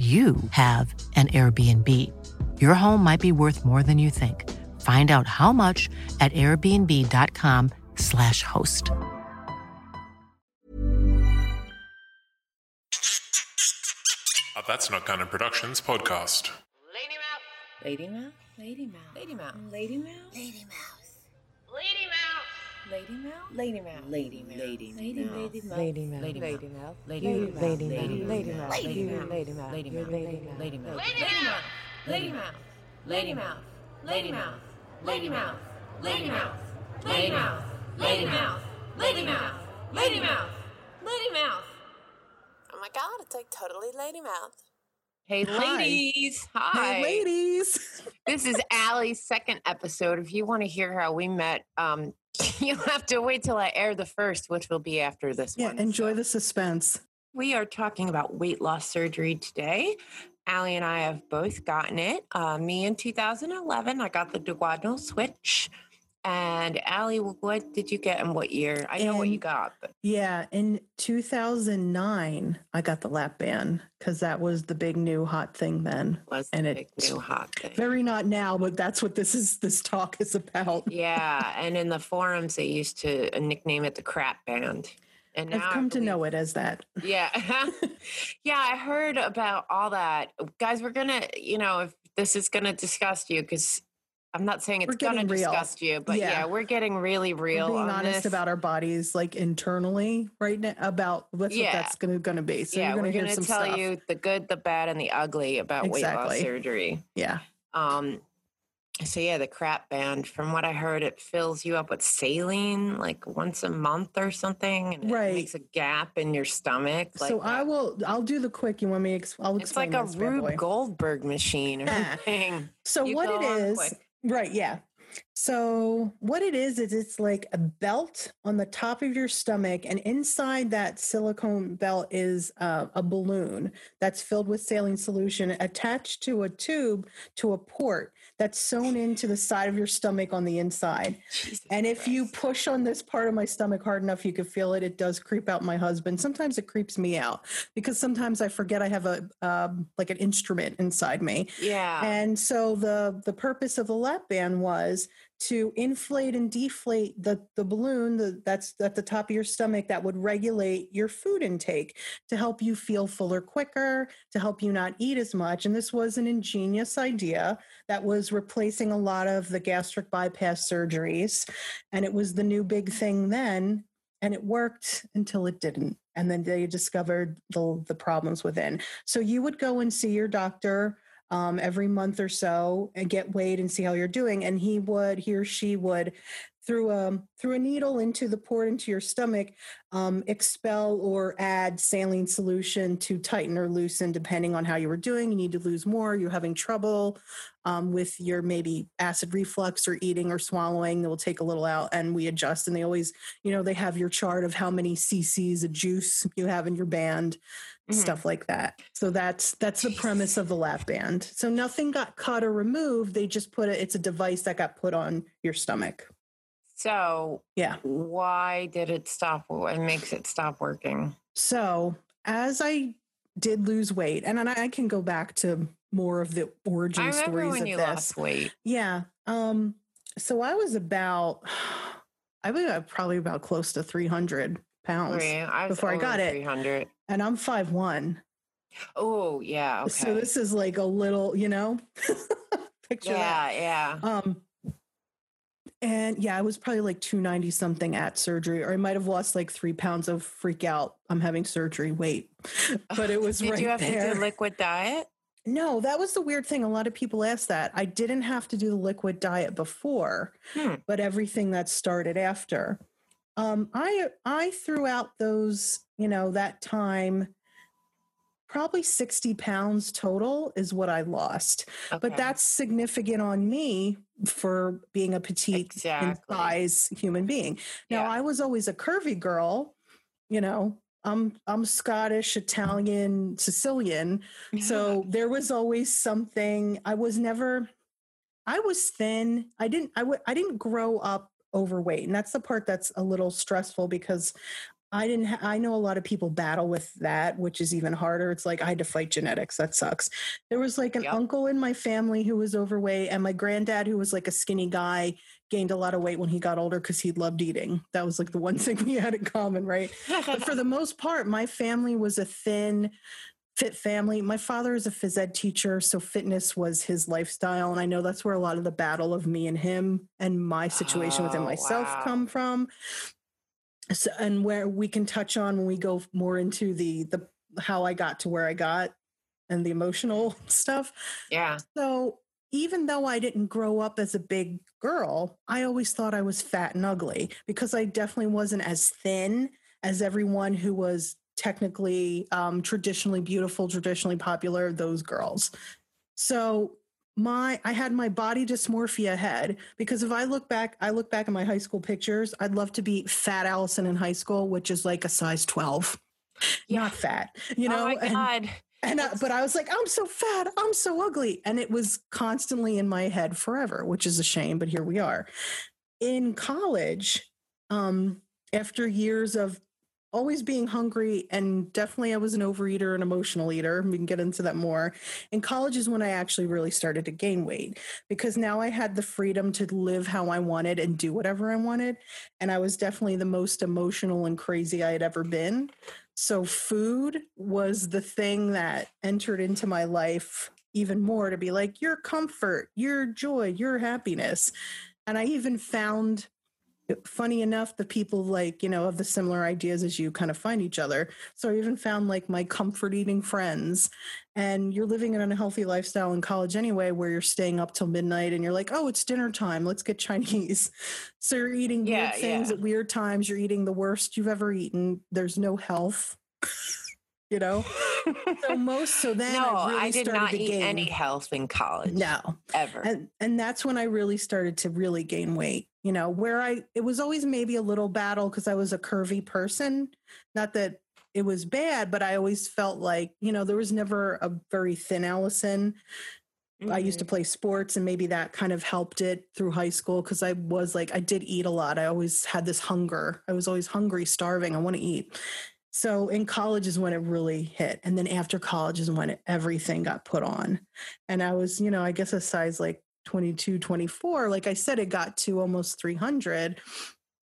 you have an Airbnb. Your home might be worth more than you think. Find out how much at airbnb.com/slash host. A That's Not Gunner Productions podcast. Lady Mouse. Lady Mouse? Lady Mouse. Lady Mouse. Lady Mouse. Lady Mouse. Lady Mouse. Lady Mouse. Lady Mouse. Lady Mouse. Lady Lady Mouse. Mouse. Lady Mouse. Lady Lady Mouse. Mouse. Lady Lady Mouse. Mouse. Lady Lady Mouse. Mouse. Lady Mouse. Mouse. Lady Mouse. Lady Mouse. Lady Mouse. Lady Mouse. Lady Mouse. Lady Mouse. Lady Mouse. Lady Mouse. Lady Mouse. Lady Mouse. Lady Mouse. Lady Mouse. Lady Mouse. Lady Mouse. Oh my god, it's like totally Lady Mouth. Hey, ladies. Hi. Hey, ladies. This is Allie's second episode. If you want to hear how we met, um, you'll have to wait till I air the first, which will be after this one. Yeah, one. enjoy So- the suspense. We are talking about weight loss surgery today. Allie and I have both gotten it. Uh, me in 2011, I got the duodenal switch. And Allie, what did you get and what year? I know what you got, but Yeah, in 2009, I got the lap band because that was the big new hot thing then. was and the it- big new hot thing. Very not now, but that's what this is. This talk is about. yeah, and in the forums, they used to uh, nickname it the crap band. And I've come to know it as that. Yeah. yeah, I heard about all that. Guys, we're going to, you know, if this is going to disgust you, because I'm not saying it's going to disgust you, but yeah. Yeah. we're getting really We're real. being on honest this. about our bodies, like internally, right now, about what's Yeah. what that's going to going to be. So yeah, you're we're going to hear going to some tell stuff. you the good, the bad, and the ugly about weight loss surgery. Yeah, Um, so yeah, the crap band. From what I heard, it fills you up with saline like once a month or something, and Right. it makes a gap in your stomach. Like so I will. I'll do the quick. You want me? Ex- I'll explain. It's like a Rube. Goldberg machine or something. So You what it is, quick. Right? Yeah. So what it is is it's like a belt on the top of your stomach, and inside that silicone belt is uh, a balloon that's filled with saline solution attached to a tube to a port that's sewn into the side of your stomach on the inside. Jesus And if you push on this part of my stomach hard enough, you could feel it. It does creep out my husband. Sometimes it creeps me out because sometimes I forget I have a um, like an instrument inside me. yeah, And so the the purpose of the lap band was to inflate and deflate the the balloon the, that's at the top of your stomach that would regulate your food intake to help you feel fuller quicker, to help you not eat as much. And this was an ingenious idea that was replacing a lot of the gastric bypass surgeries, and it was the new big thing then. And it worked until it didn't. And then they discovered the, the problems within. So you would go and see your doctor um, every month or so and get weighed and see how you're doing. And he would, he or she would, through a through a needle into the port into your stomach, um, expel or add saline solution to tighten or loosen depending on how you were doing. You need to lose more. You're having trouble um, with your maybe acid reflux or eating or swallowing. They'll take a little out, and we adjust. And they always, you know, they have your chart of how many cc's of juice you have in your band Mhm. stuff like that. So that's that's the premise of the lap band. So nothing got cut or removed. They just put it. It's a device that got put on your stomach. So Yeah. why did it stop? What makes it stop working? So as I did lose weight, and I can go back to more of the origin stories when of you this. lost weight. Yeah. Um. So I was about, I was probably about close to three hundred pounds, Three- I before I got it. 300. and I'm five one. Oh yeah. Okay. So this is like a little, you know, picture that. yeah, yeah. Um, and yeah, I was probably like 290 something at surgery, or I might have lost like three pounds of freak out. I'm having surgery weight, but it was Did right you have there. to do liquid diet? no, that was the weird thing. A lot of people ask that. I didn't have to do the liquid diet before, Hmm. but everything that started after. Um, I I threw out those, you know, that time probably 60 pounds total is what I lost. But that's significant on me for being a petite in Exactly. size human being. Now, Yeah. I was always a curvy girl, you know. I'm I'm Scottish, Italian, Sicilian. So there was always something. I was never I was thin. I didn't I w- I didn't grow up overweight. And that's the part that's a little stressful because I didn't ha- I know a lot of people battle with that, which is even harder. It's like I had to fight genetics. That sucks. There was like an Yep. uncle in my family who was overweight and my granddad who was like a skinny guy gained a lot of weight when he got older cuz he loved eating. That was like the one thing we had in common, right? but for the most part, my family was a thin, fit family. My father is a phys ed teacher, so fitness was his lifestyle. And I know that's where a lot of the battle of me and him and my situation within Oh, myself wow. come from. So, and where we can touch on when we go more into the the how I got to where I got and the emotional stuff. yeah. So even though I didn't grow up as a big girl, I always thought I was fat and ugly because I definitely wasn't as thin as everyone who was technically um, traditionally beautiful, traditionally popular, those girls. So my I had my body dysmorphia head because if I look back, I look back at my high school pictures, I'd love to be fat Allison in high school, which is like a size 12. Yeah. Not fat, you know. oh my and- god. and I, but I was like, I'm so fat, I'm so ugly, and it was constantly in my head forever, which is a shame. But here we are. In college, um, after years of always being hungry, and definitely I was an overeater and emotional eater. We can get into that more. In college is when I actually really started to gain weight because now I had the freedom to live how I wanted and do whatever I wanted, and I was definitely the most emotional and crazy I had ever been. So food was the thing that entered into my life even more to be like your comfort, your joy, your happiness. And I even found funny enough the people like, you know, of the similar ideas as you kind of find each other. So I even found like my comfort eating friends. And you're living an unhealthy lifestyle in college anyway, where you're staying up till midnight and you're like, oh, it's dinner time. Let's get Chinese. So you're eating Yeah, weird things yeah. at weird times. You're eating the worst you've ever eaten. There's no health. you know? So most so then no, I, really I did started not eat gain. any health in college. No Ever. and and that's when i really started to really gain weight you know where i it was always maybe a little battle because i was a curvy person. Not that it was bad but i always felt like you know there was never a very thin allison. I used to Mhm. play sports and maybe that kind of helped it through high school because i was like i did eat a lot. I always had this hunger. I was always hungry starving. I want to eat. So in college is when it really hit and then after college is when it, everything got put on. And i was you know i guess a size like 22 24 like i said it got to almost 300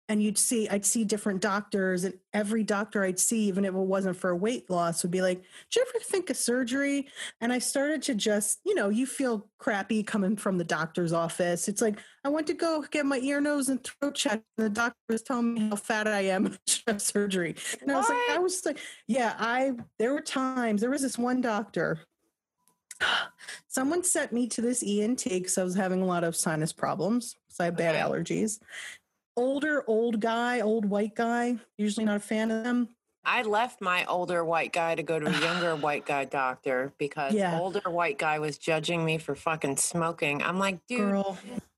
and you'd see i'd see different doctors and every doctor i'd see even if it wasn't for weight loss would be like do you ever think of surgery? And i started to just you know you feel crappy coming from the doctor's office. It's like i went to go get my ear nose and throat checked and the doctor was telling me how fat i am and I surgery. And i was like i was like yeah i there were times there was this one doctor someone sent me to this ent because i was having a lot of sinus problems because i have bad allergies. Older old guy old white guy usually not a fan of them. I left my older white guy to go to a younger white guy doctor because Yeah. older white guy was judging me for fucking smoking. I'm like, dude, girl.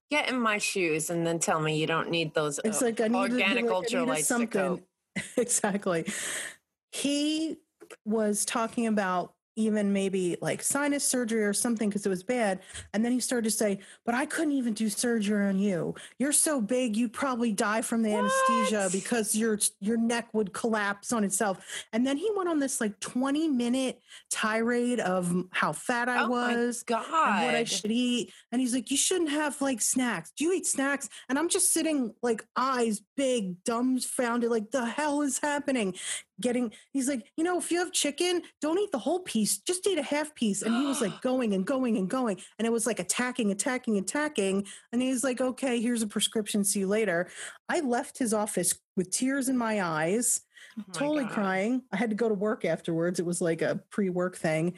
get in my shoes and then tell me you don't need those it's like i need organic like, ultralights something. exactly. He was talking about even maybe like sinus surgery or something because it was bad. And then he started to say, But I couldn't even do surgery on you. You're so big, you'd probably die from the anesthesia because your your neck would collapse on itself. And then he went on this like 20 minute tirade of how fat I Oh was God. and what I should eat. And he's like, You shouldn't have like snacks. Do you eat snacks? And I'm just sitting like eyes big, dumbfounded, like the hell is happening? Getting he's like, you know, if you have chicken, don't eat the whole piece, just eat a half piece. And he was like going and going and going. And it was like attacking, attacking, attacking. And he's like, Okay, here's a prescription. See you later. I left his office with tears in my eyes Oh my totally God. crying. I had to go to work afterwards. It was like a pre-work thing.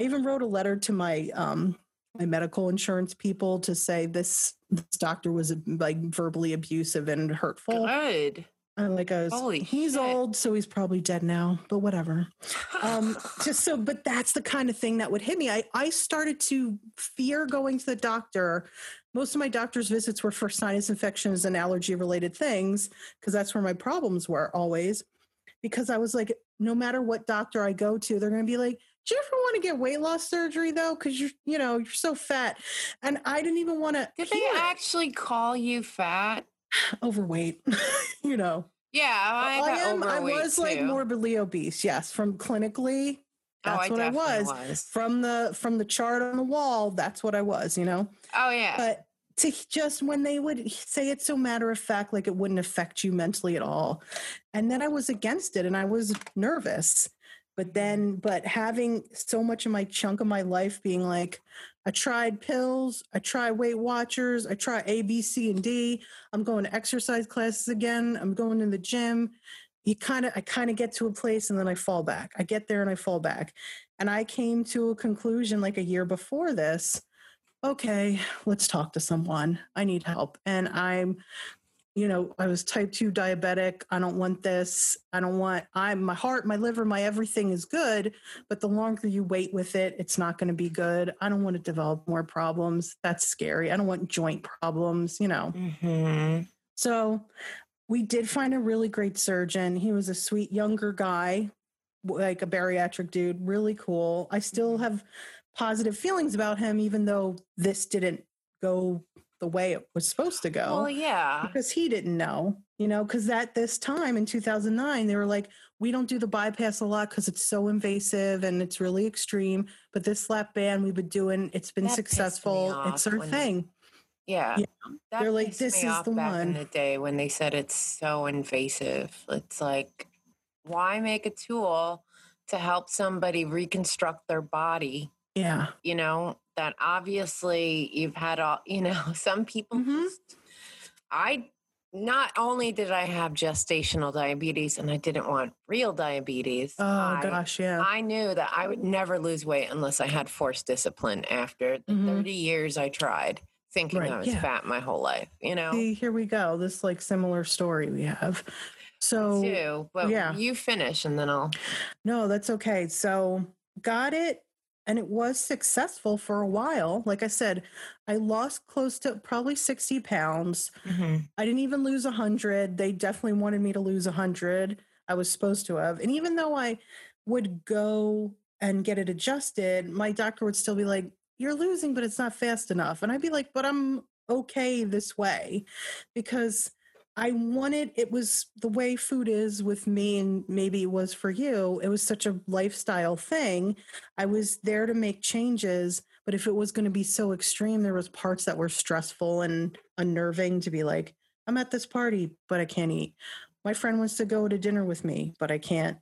I even wrote a letter to my um my medical insurance people to say this this doctor was like verbally abusive and hurtful. Good. Like I was Holy he's shit. old, so he's probably dead now, but whatever. Um just so but that's the kind of thing that would hit me. I I started to fear going to the doctor. Most of my doctor's visits were for sinus infections and allergy related things because that's where my problems were always. Because I was like, no matter what doctor I go to, they're going to be like, "Do you ever want to get weight loss surgery though? Because you're, you know, you're so fat." And I didn't even want to. Did they actually call you fat? overweight? you know, Yeah, I, I am. I was like morbidly obese. Yes, from clinically, Oh, that's I what I was. was. From the from the chart on the wall, that's what I was. You know, Oh yeah. but to just when they would say it so matter of fact, like it wouldn't affect you mentally at all, and then I was against it, and I was nervous. But mm-hmm. then, but having so much of my chunk of my life being like, I tried pills, I tried Weight Watchers, I tried A, B, C, and D. I'm going to exercise classes again. I'm going to the gym. You kind of, I kind of get to a place and then I fall back. I get there and I fall back. And I came to a conclusion like a year before this. Okay, let's talk to someone. I need help. And I'm, you know, I was type 2 diabetic. I don't want this. I don't want, I'm, my heart, my liver, my everything is good. But the longer you wait with it, it's not going to be good. I don't want to develop more problems. That's scary. I don't want joint problems, you know. Mhm. So we did find a really great surgeon. He was a sweet younger guy, like a bariatric dude, really cool. I still have positive feelings about him, even though this didn't go the way it was supposed to go Well, yeah. because he didn't know, you know, because at this time in 2009, they were like, we don't do the bypass a lot because it's so invasive and it's really extreme. But this lap band we've been doing, it's been That successful. It's our when- thing. Yeah. Yeah. They're like, "This is the back in the day when they said it's so invasive. It's like, why make a tool to help somebody reconstruct their body? Yeah. You know, that obviously you've had all, you know, some people Mhm. just, I, not only did I have gestational diabetes and I didn't want real diabetes. Oh, I, gosh. Yeah. I knew that I would never lose weight unless I had forced discipline after the Mhm. 30 years I tried thinking Right, I was yeah. fat my whole life, you know? See, here we go. This like similar story we have. So too. But yeah. you finish and then I'll no, that's okay. So got it. And it was successful for a while. Like I said, I lost close to probably 60 pounds. Mm-hmm. I didn't even lose 100. They definitely wanted me to lose 100. I was supposed to have. And even though I would go and get it adjusted, my doctor would still be like, You're losing, but it's not fast enough. And I'd be like, But I'm okay this way because I wanted it was the way food is with me, and maybe it was for you. It was such a lifestyle thing. I was there to make changes, but if it was going to be so extreme, there was parts that were stressful and unnerving to be like, I'm at this party, but I can't eat. My friend wants to go to dinner with me, but I can't.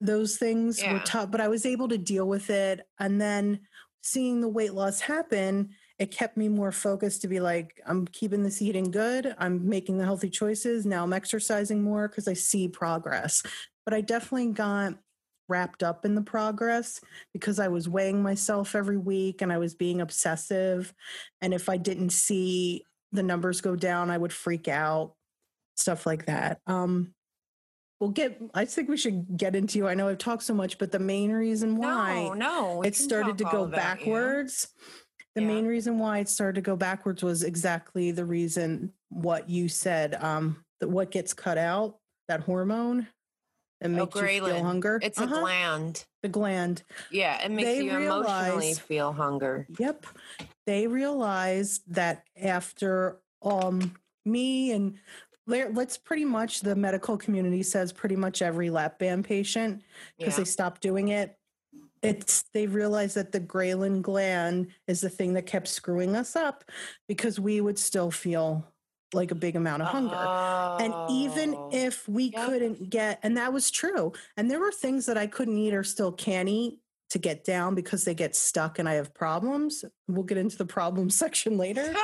Those things were tough, but I was able to deal with it. And then seeing the weight loss happen, it kept me more focused to be like, I'm keeping this eating good. I'm making the healthy choices. Now I'm exercising more because I see progress. But I definitely got wrapped up in the progress because I was weighing myself every week and I was being obsessive. And if I didn't see the numbers go down, I would freak out, stuff like that. Um, we'll get, I think we should get into, I know I've talked so much, but the main reason why No, no. it started to go backwards you. The Yeah. main reason why it started to go backwards was exactly the reason what you said. Um, that what gets cut out, that hormone that Oh, makes you feel hunger. It's Uh-huh, a gland. The gland. Yeah, it makes They you emotionally feel hunger. Yep. They realized that after um me and let's pretty much the medical community says pretty much every lap band patient because Yeah. they stopped doing it. It's they realized that the ghrelin gland is the thing that kept screwing us up because we would still feel like a big amount of hunger. And even Oh. if we Yep. couldn't get, and that was true, and there were things that I couldn't eat or still can't eat to get down because they get stuck and I have problems. We'll get into the problem section later.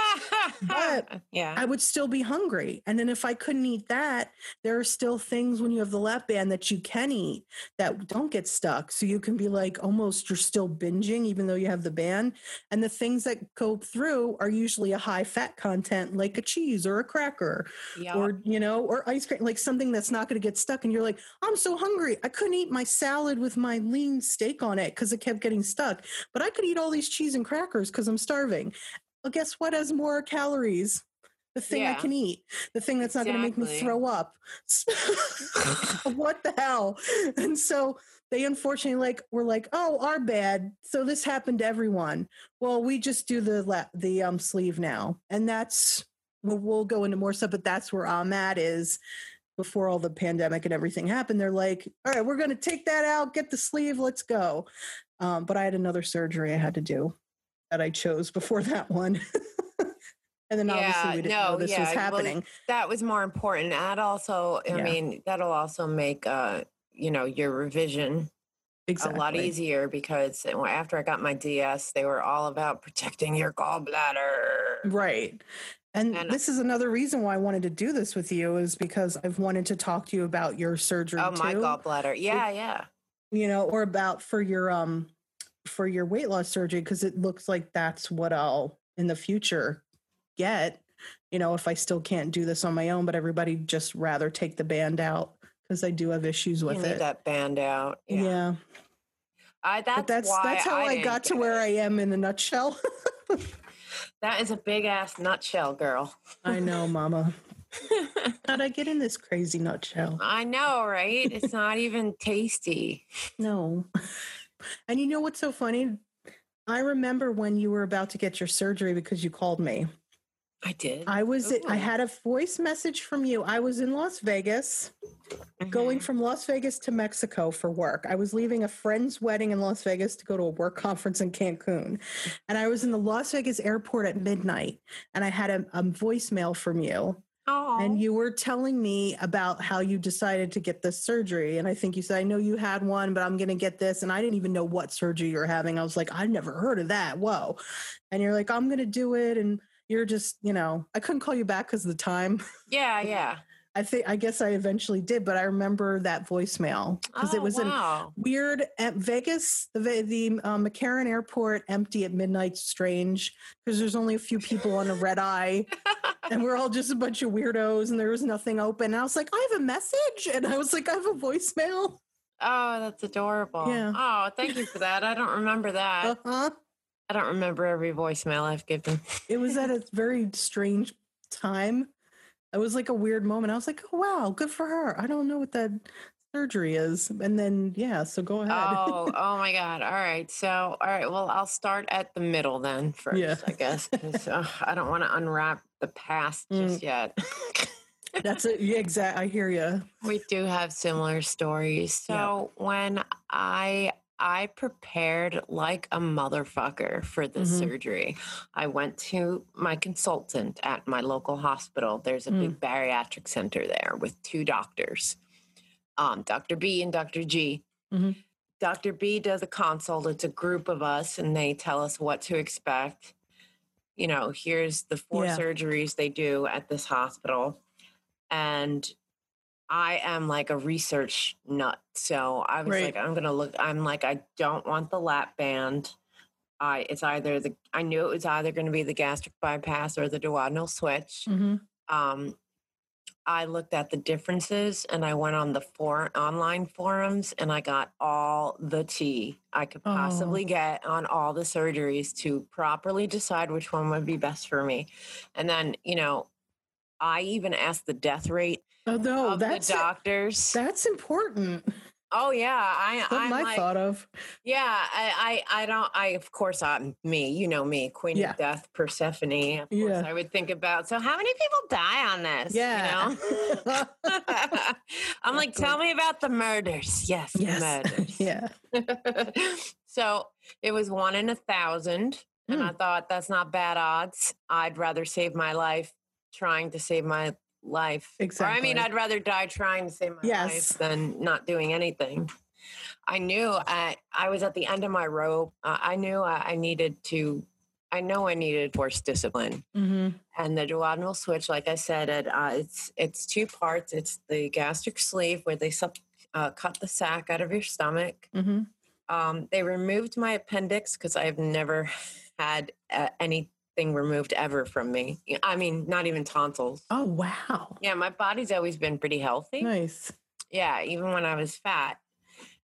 But yeah. I would still be hungry. And then if I couldn't eat that, there are still things when you have the lap band that you can eat that don't get stuck. So you can be like almost you're still binging even though you have the band. And the things that go through are usually a high fat content like a cheese or a cracker or you know or ice cream like something that's not going to get stuck and you're like i'm so hungry i couldn't eat my salad with my lean steak on it because it kept getting stuck but i could eat all these cheese and crackers because i'm starving. Well guess what has more calories? The thing i can eat. The thing that's not going to make me throw up. What the hell? And so they unfortunately like were like oh our bad. So this happened to everyone. Well we just do the la- the um sleeve now. And that's we'll, we'll go into more stuff but that's where i'm at is before all the pandemic and everything happened they're like all right we're going to take that out get the sleeve let's go. Um, but i had another surgery i had to do that i chose before that one and then obviously we didn't no, know this yeah, was well, happening that was more important. That also, I Yeah. mean, that'll also make, uh, you know, your revision exactly a lot easier because after I got my DS, they were all about protecting your gallbladder. Right. And, And- this is another reason why I wanted to do this with you is because I've wanted to talk to you about your surgery Oh, my too, gallbladder. Yeah, yeah. you know, or about for your um for your weight loss surgery because it looks like that's what I'll in the future get, you know, if I still can't do this on my own, but everybody just rather take the band out because I do have issues with it. that band out. Yeah. yeah. I, that's, but that's that's how I, didn't got to where it. I am in a nutshell. That is a big ass nutshell, girl. I know, mama. How'd I get in this crazy nutshell? I know, right? It's not even tasty. No. And you know what's so funny? I remember when you were about to get your surgery because you called me. I did. I was I had a voice message from you. I was in Las Vegas, going Mhm. from Las Vegas to Mexico for work. I was leaving a friend's wedding in Las Vegas to go to a work conference in Cancun. And I was in the Las Vegas airport at midnight and I had a, a voicemail from you Oh, and you were telling me about how you decided to get this surgery. And I think you said, I know you had one, but I'm going to get this. And I didn't even know what surgery you're having. I was like, I've never heard of that. Whoa. And you're like, I'm going to do it. And you're just, you know, I couldn't call you back because of the time. yeah, yeah. I think, I guess I eventually did, but I remember that voicemail because oh, it was wow. weird at Vegas, the the uh, McCarran Airport empty at midnight. Strange because there's only a few people on a red eye, and we're all just a bunch of weirdos, and there was nothing open. And I was like, I have a message, and I was like, I have a voicemail. Oh, that's adorable. Yeah. Oh, thank you for that. I don't remember that. Uh-huh. I don't remember every voicemail I've given. It was at a very strange time. It was like a weird moment. I was like, oh wow, good for her. I don't know what that surgery is, and then yeah, so go ahead. Oh, oh my God. All right. So, all right. Well, I'll start at the middle then first, Yeah. I guess. uh, I don't want to unwrap the past Mm. just yet. That's it. Yeah, exact. I hear you. we do have similar stories. So when I I prepared like a motherfucker for this Mhm. surgery. I went to my consultant at my local hospital. There's a Mm. big bariatric center there with two doctors, um, Dr. B and Dr. G. Mhm. Dr. B does a consult. It's a group of us, and they tell us what to expect. You know, here's the four Yeah. surgeries they do at this hospital. And I am like a research nut. So I was Right. like, I'm gonna look, I'm like, I don't want the lap band. I it's either the I knew it was either gonna be the gastric bypass or the duodenal switch. hmm Um I looked at the differences and I went on the for online forums and I got all the tea I could Oh. possibly get on all the surgeries to properly decide which one would be best for me. And then, you know, I even asked the death rate Oh no, of that's the doctors. that's important. oh yeah, I I'm I like, thought of. yeah, I, I I don't I of course I'm me, you know me, Queen Yeah. of Death, Persephone. Of course Yeah. I would think about so how many people die on this? you Yeah. know? I'm like, tell me about the murders. Yes, the yes. murders. yeah. so it was one in a thousand. And Hmm. I thought that's not bad odds. I'd rather save my life trying to save my life. Or I mean, I'd rather die trying to save my Yes. life than not doing anything. I knew I, I was at the end of my rope. Uh, I knew I, I needed to, I know I needed force discipline. Mm-hmm. And the duodenal switch, like I said, it, uh, it's it's two parts. It's the gastric sleeve where they suck, uh, cut the sac out of your stomach. Mm-hmm. Um, they removed my appendix because I've never had uh, anything removed ever from me. I mean, not even tonsils. Oh wow. Yeah, my body's always been pretty healthy. Nice. Yeah, even when I was fat.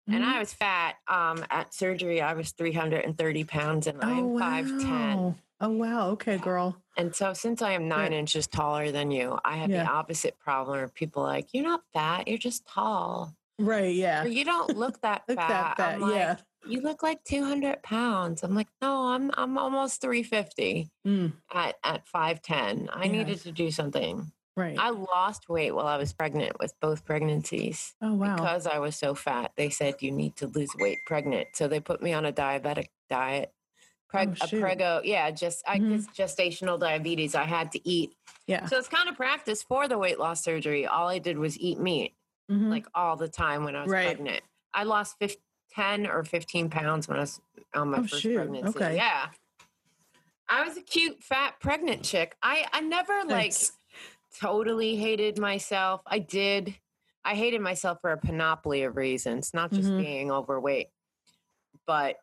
And Mhm. I was fat. Um, at surgery, I was 330 pounds and I am 5'10. wow. Oh wow. Okay, girl. And so, since I am nine Yeah. inches taller than you, I have the opposite problem where people like, You're not fat, you're just tall. Right. Yeah. Or you don't look that Look fat. that fat. Like, yeah. You look like 200 pounds. I'm like, No, I'm, I'm almost 350 Mm, at, at 5'10. I needed to do something. right. I lost weight while I was pregnant with both pregnancies. oh wow. because I was so fat, they said you need to lose weight pregnant. So they put me on a diabetic diet. Preg- Oh, a prego, yeah, just I Mhm. guess gestational diabetes. I had to eat. yeah. So it's kind of practice for the weight loss surgery. All I did was eat meat Mhm. like all the time when I was Right. pregnant. I lost 15, 10 or 15 pounds when I was on my Oh, first shoot. pregnancy. Okay. Yeah. I was a cute, fat, pregnant chick. I, I never like totally hated myself. I did. I hated myself for a panoply of reasons, not just Mhm. being overweight, but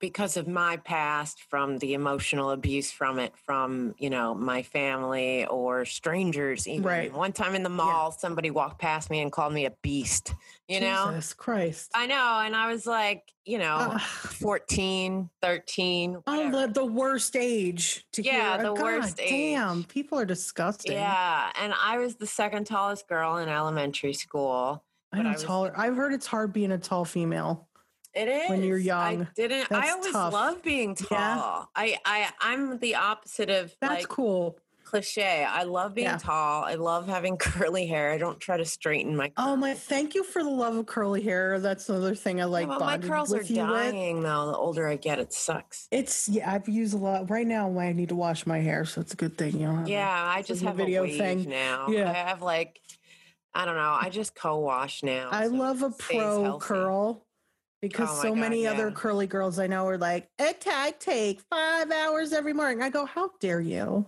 because of my past from the emotional abuse from it from you know my family or strangers even Right. one time in the mall somebody walked past me and called me a beast you know Jesus Christ. i know and i was like you know Ugh. 14 13 Oh, the, the worst age to Yeah, hear. the God worst Damn, age. people are disgusting. yeah and i was the second tallest girl in elementary school I but know I was- taller. I've heard it's hard being a tall female. It is when you're young. I didn't. I always tough. love being Yeah. tall. I, I, I'm the opposite of That's like cool. cliche. I love being Yeah. tall. I love having curly hair. I don't try to straighten my. Oh my! Thank you for the love of curly hair. That's another thing I like. but my curls are you with. dying though. The older I get, it sucks. It's yeah. I've used a lot right now. I need to wash my hair, so it's a good thing. You know. Yeah, I just have video a wave thing. now. Yeah. I have like, I don't know. I just co-wash now. I so love a pro curl because Oh so many God, other curly girls I know are like, it I take five hours every morning. I go, how dare you?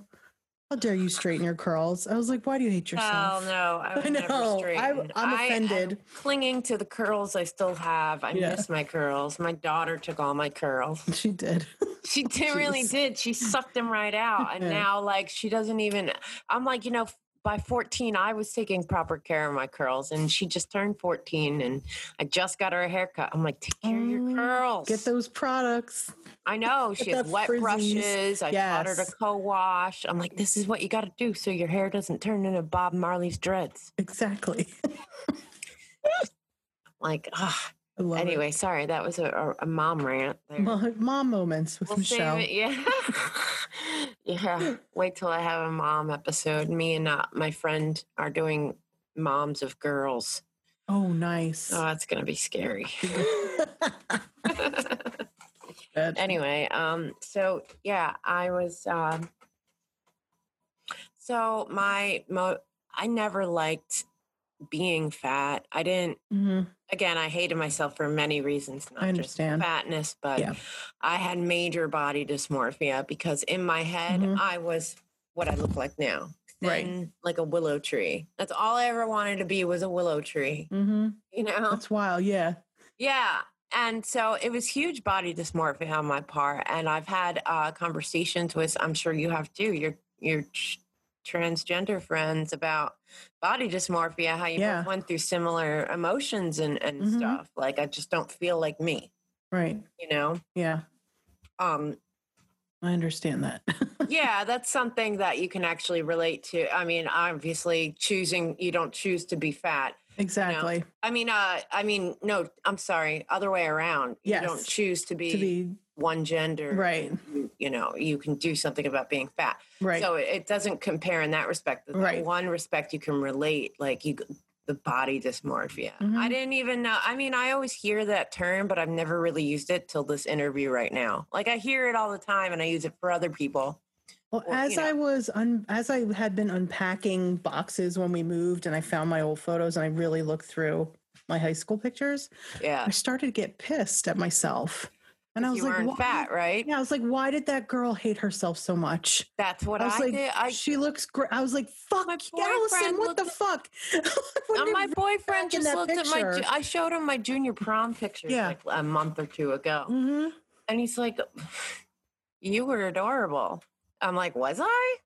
How dare you straighten your curls? I was like, why do you hate yourself? Oh no, I I never know. I- I am offended. clinging to the curls I still have. I Yeah. miss my curls. My daughter took all my curls. She did. She did, really did. She sucked them right out. And Yeah. now, like, she doesn't even. I'm like, you know, by 14, I was taking proper care of my curls, and she just turned 14, and I just got her a haircut. I'm like, take care of your Oh, curls. Get those products. I know. She has wet frizzies. brushes. I taught her to co wash. I'm like, this is what you got to do so your hair doesn't turn into Bob Marley's dreads. Exactly. Like, ah. I Anyway, sorry, that was a, a, mom rant. There. Mom, mom moments with We'll Michelle. it. Yeah. yeah. Wait till I have a mom episode. Me and uh, my friend are doing moms of girls. Oh, nice. Oh, that's going to be scary. Anyway, um, so yeah, I was, um, so my, mo- I never liked being fat. I didn't, Mhm. again, I hated myself for many reasons, not I understand. just fatness, but Yeah. I had major body dysmorphia because in my head Mhm. I was what I look like now. Right. thin, Like a willow tree. That's all I ever wanted to be was a willow tree. hmm You know? That's wild. Yeah. Yeah. And so it was huge body dysmorphia on my part. And I've had uh, conversations with, I'm sure you have too, your your transgender friends about body dysmorphia, how you Yeah. went through similar emotions and, and Mhm. stuff. Like I just don't feel like me, Right. you know? Yeah. Um, I understand that. yeah, that's something that you can actually relate to. I mean, obviously choosing you don't choose to be fat. exactly. I mean, uh I mean, no, I'm sorry, other way around. You don't choose to be, To be one gender. Right. You, you know, you can do something about being fat. right. So it, it doesn't compare in that respect. Right. one respect you can relate, like you the body dysmorphia. I Mhm. didn't even know. I mean, I always hear that term, but I've never really used it till this interview right now. Like I hear it all the time and I use it for other people. Well, Or, as you I was un- as I had been unpacking boxes when we moved, and I found my old photos, and I really looked through my high school pictures, Yeah. I started to get pissed at myself. And I was you like, why? fat, right? Yeah, I was like, why did that girl hate herself so much? That's what I I, was like, did. I she looks great. I was like, fuck, Allison, what the looked fuck? My boyfriend just looked at my. I showed him my junior prom pictures Yeah. like a month or two ago, Mhm. and he's like, "You were adorable." I'm like, "Was I?"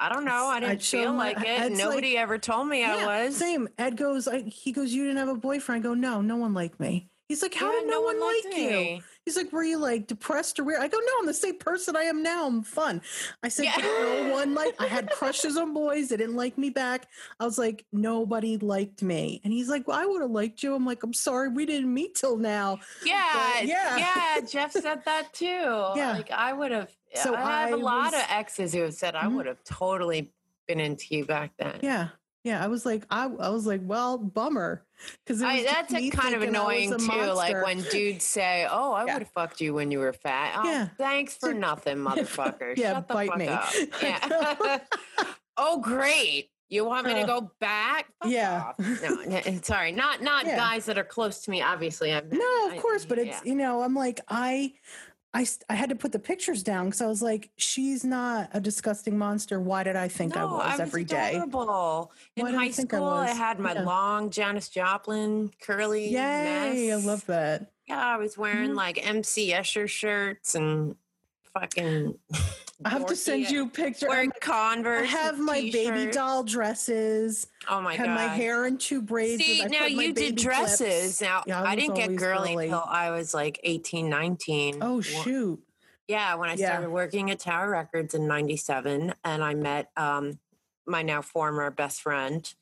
I don't know. I I didn't feel my- like it. it's Nobody like- ever told me Yeah, I was. Same. Ed goes, I, he goes, you didn't have a boyfriend. I go, no, no one liked me. He's like, how Yeah, did no, one, liked like you? me. He's like, were you like depressed or weird? I go, no, I'm the same person I am now. I'm fun. I said, Yeah. no one like. I had crushes on boys. They didn't like me back. I was like, nobody liked me. And he's like, well, I would have liked you. I'm like, I'm sorry, we didn't meet till now. Yeah, yeah. yeah, Jeff said that too. Yeah. like I would have. So I have a I lot was- of exes who have said I Mhm. would have totally been into you back then. Yeah. Yeah, I was like, I, I was like, well, bummer, because that's a kind of annoying too. Like when dudes say, "Oh, I Yeah. would have fucked you when you were fat." Oh, Yeah. thanks for nothing, motherfucker. Yeah, Shut the bite fuck me. up. Yeah. oh, great. You want me to Uh, go back? Fuck yeah. off. No, sorry, not not Yeah. guys that are close to me. Obviously, I'm No, of I- course, but it's yeah. you know, I'm like I, I, I had to put the pictures down because I was like, she's not a disgusting monster. Why did I think I No, was every day? adorable. In Why I high I school, I, was? had my Yeah. long Janis Joplin curly. Yay! I love that. Yeah, I was wearing Mhm. like MC Escher shirts and fucking. I have to send you a picture. Wearing Converse. I have my baby t-shirts. doll dresses. Oh my I had my hair in two braids. See, now you did dresses. clips. Now Yeah, I I, didn't get girly girly. until I was like 18, 19. Oh shoot! Yeah, when I Yeah. started working at Tower Records in '97, and I met um, my now former best friend.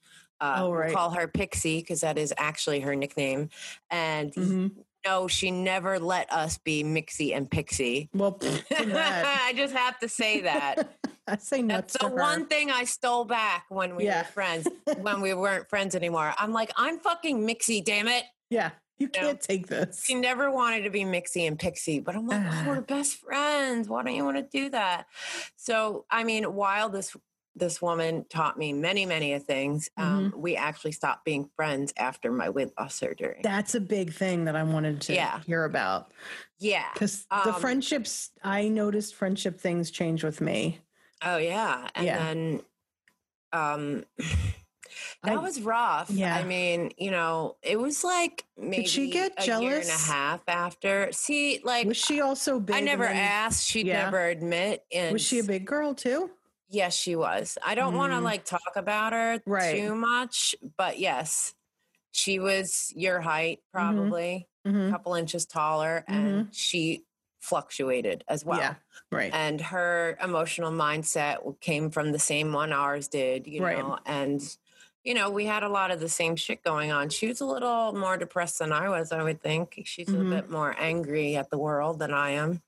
Uh, Oh, right. Call her Pixie because that is actually her nickname. And Mhm. No, she never let us be Mixie and Pixie. Well, pfft, too bad. I just have to say that. I say nuts That's the her. one thing I stole back when we Yeah. were friends, when we weren't friends anymore. I'm like, I'm fucking Mixie, damn it. Yeah, you No. can't take this. She never wanted to be Mixie and Pixie, but I'm like, oh, we're ah. best friends. Why don't you want to do that? So, I mean, while this this woman taught me many, many things, um, Mm-hmm. we actually stopped being friends after my weight loss surgery. That's a big thing that I wanted to Yeah. hear about. yeah. Because the Um, friendships, I noticed friendship things change with me. Oh, yeah. And Yeah. then um, that I- was rough. yeah. I mean, you know, it was like maybe she get a year and a half after. See, like, Was she also big? I never then- asked. She'd Yeah. never admit. And Was she a big girl too? Yes, she was. I don't want to Mm. like talk about her Right. too much, but yes, she was your height, probably a hmm couple inches taller, and she fluctuated as well. Yeah. Right. And her emotional mindset came from the same one ours did, you Right. know, and you know, we had a lot of the same shit going on. She was a little more depressed than I was, I would think. She's a bit more angry at the world than I am.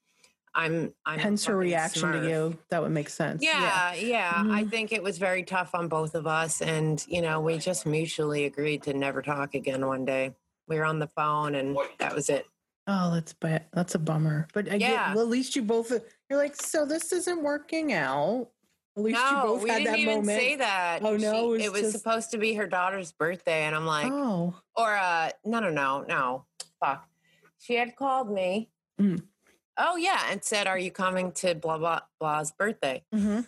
I'm I'm Hence her reaction to you. That would make sense. Yeah, yeah. I Mhm. think it was very tough on both of us. And, you know, we just mutually agreed to never talk again one day. We were on the phone and that was it. Oh, that's bad. That's a bummer. But I Yeah. get, well, at least you both, you're like, so this isn't working out. At least you No, both we had didn't that even moment. say that. Oh, no, She- it it was was just- supposed to be her daughter's birthday. And I'm like, oh, or, uh, no, no, no, no. Fuck. She had called me. Mm. Oh, yeah. And said, Are you coming to blah, blah, blah's birthday? Mm-hmm.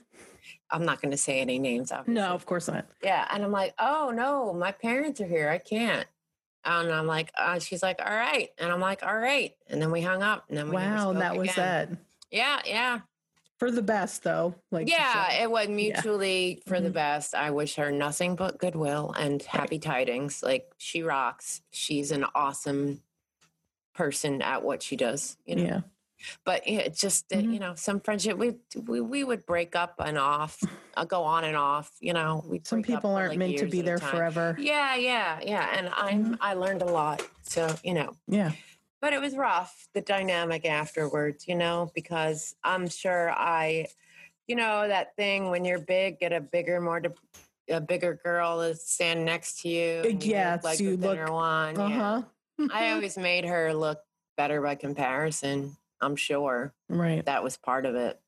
I'm not going to say any names. Obviously. no, of course not. Yeah. And I'm like, oh no, my parents are here. I can't. And I'm like, uh, she's like, all right. And I'm like, all right. And then we hung up. And then we Wow, that was again. that. Yeah, yeah, For the best, though. Like, yeah. It was mutually for the Mhm. best. I wish her nothing but goodwill and happy tidings. Like she rocks. She's an awesome person at what she does. You know. yeah. But it's just uh, Mhm. you know some friendship we we we would break up and off, uh, go on and off. You know, we Some people aren't meant to be there forever. Yeah, yeah, yeah. And I'm I learned a lot. So, you know, Yeah. but it was rough, the dynamic afterwards, you know, because I'm sure I you know, that thing when you're big, get a bigger, more de- a bigger girl to stand next to you. and yeah, like so you look- one. Uh yeah. huh. I always made her look better by comparison. I'm sure right. that was part of it.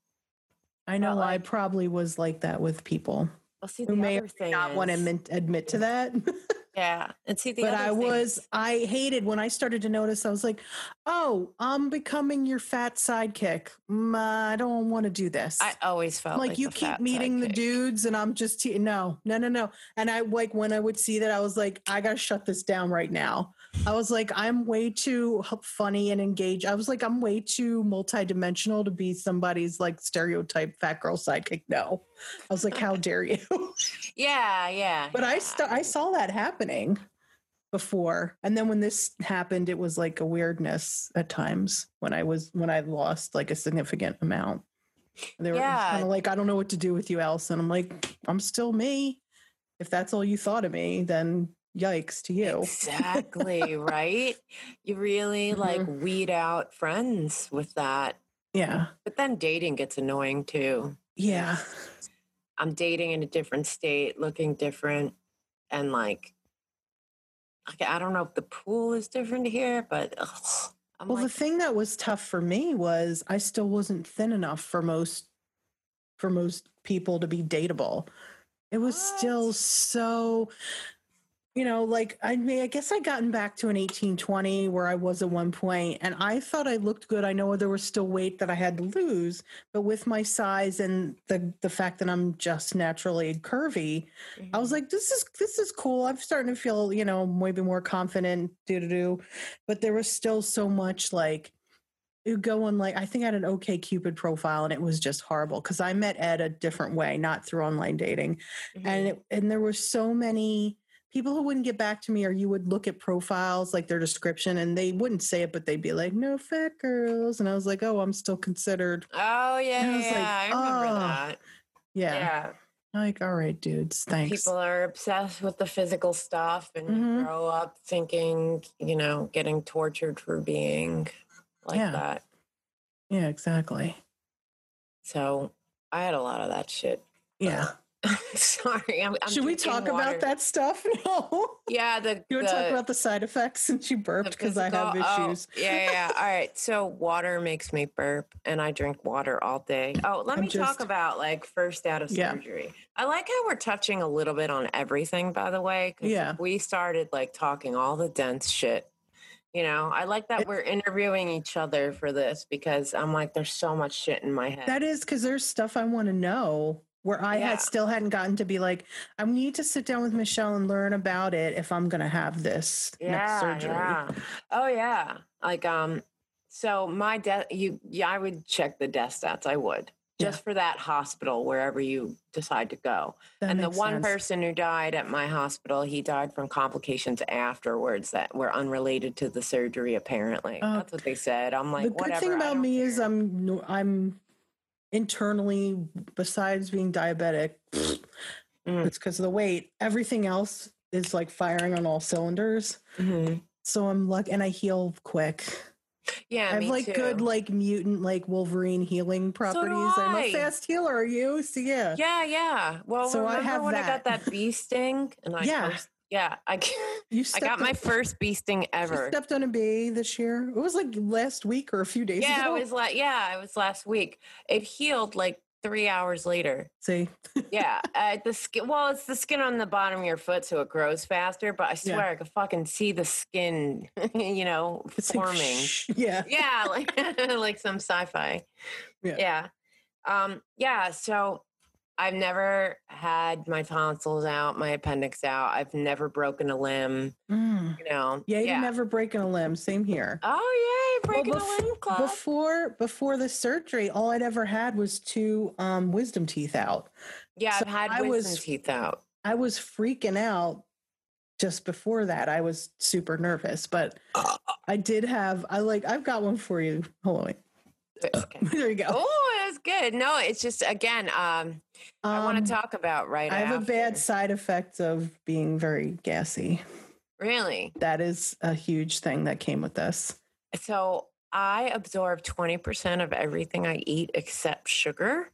I know But, I probably was like that with people Well, see, who the may or other may thing not want to admit, admit to that. Yeah. And see, the but I was is- I hated when I started to notice I was like, "Oh, I'm becoming your fat sidekick. Mm, I don't want to do this." I always felt like, like, you keep meeting the dudes and I'm just te- no, no, no, no. And I like when I would see that I was like, I gotta shut this down right now. I was like, I'm way too funny and engaged. I was like, I'm way too multidimensional to be somebody's like stereotype fat girl sidekick. No, I was like, how dare you? Yeah, yeah. but I st- I saw that happening before, and then when this happened, it was like a weirdness at times when I was when I lost like a significant amount. And they were Yeah. kind of like, I don't know what to do with you, Allison. I'm like, I'm still me. If that's all you thought of me, then yikes to you. Exactly, right? You really like Mm-hmm. weed out friends with that. Yeah. But then dating gets annoying too. Yeah. I'm dating in a different state, looking different, and like, like I don't know if the pool is different here, but ugh, I'm Well, like, the thing that was tough for me was I still wasn't thin enough for most for most people to be dateable. It was still so you know, like I mean, I guess I gotten back to an 1820 where I was at one point and I thought I looked good. I know there was still weight that I had to lose, but with my size and the the fact that I'm just naturally curvy, I was mhm. like, this is this is cool. I'm starting to feel, you know, maybe more confident, do do do. But there was still so much like you go on like I think I had an OkCupid profile and it was just horrible because I met Ed a different way, not through online dating. Mhm. And it, and there were so many people who wouldn't get back to me or you would look at profiles like their description and they wouldn't say it but they'd be like no fat girls and I was like oh I'm still considered oh yeah, I yeah, was like, I remember "Oh, that. yeah, Yeah. like all right dudes thanks People are obsessed with the physical stuff and Mhm. grow up thinking, you know, getting tortured for being like Yeah. that. yeah exactly So I had a lot of that shit. yeah Sorry, I'm, I'm should we talk water. about that stuff no Yeah, the you want to talk about the side effects since you burped because I have oh, issues yeah, yeah, yeah. All right. So water makes me burp, and I drink water all day. Oh, let I'm me talk about like first out of Yeah. surgery. I like how we're touching a little bit on everything. By the way, Yeah. we started like talking all the dense shit. You know, I like that we're interviewing each other for this because I'm like, there's so much shit in my head. That is because there's stuff I want to know where I Yeah. had still hadn't gotten to be like, I need to sit down with Michele and learn about it if I'm going to have this next surgery. Yeah. Oh yeah. Like um so my death you yeah, I would check the death stats. I would. Yeah. Just for that hospital wherever you decide to go. That and the one sense. person who died at my hospital, he died from complications afterwards that were unrelated to the surgery apparently. Oh. That's what they said. I'm like the good thing about me is. I'm I'm internally, besides being diabetic, Mm. it's because of the weight. Everything else is like firing on all cylinders. Mhm. So I'm lucky, and I heal quick. Yeah, I have like too. good like mutant like Wolverine healing properties. I'm a fast healer. Are you? So yeah. Yeah, yeah. Well, So I remember have when I got that. that bee sting and I Yeah. Yeah, I You I got my first bee sting ever. stepped on a bee this year. It was like last week or a few days Yeah, ago. it was like yeah, it was last week. It healed like three hours later. See, Yeah, uh, the skin. Well, it's the skin on the bottom of your foot, so it grows faster. But I Yeah. swear, I could fucking see the skin, you know, it's like, forming. shh, yeah, yeah, like like some sci-fi. Yeah. Yeah. Um, yeah. So I've never had my tonsils out, my appendix out. I've never broken a limb. Mm. You know. yeah. You yeah. never breaking a limb. Same here. Oh yeah, Breaking bef- a limb club. Before before the surgery, all I'd ever had was two um, wisdom teeth out. yeah, so I've had I wisdom was- teeth out. I was freaking out just before that. I was super nervous, but I did have. I like. I've got one for you. Hold on. Wait. Okay. there you go. Oh, it's good. No, it's just again. Um, I want Um, to talk about right. I have a bad side effect of being very gassy. Really? That is a huge thing that came with this. So I absorb twenty percent of everything I eat except sugar.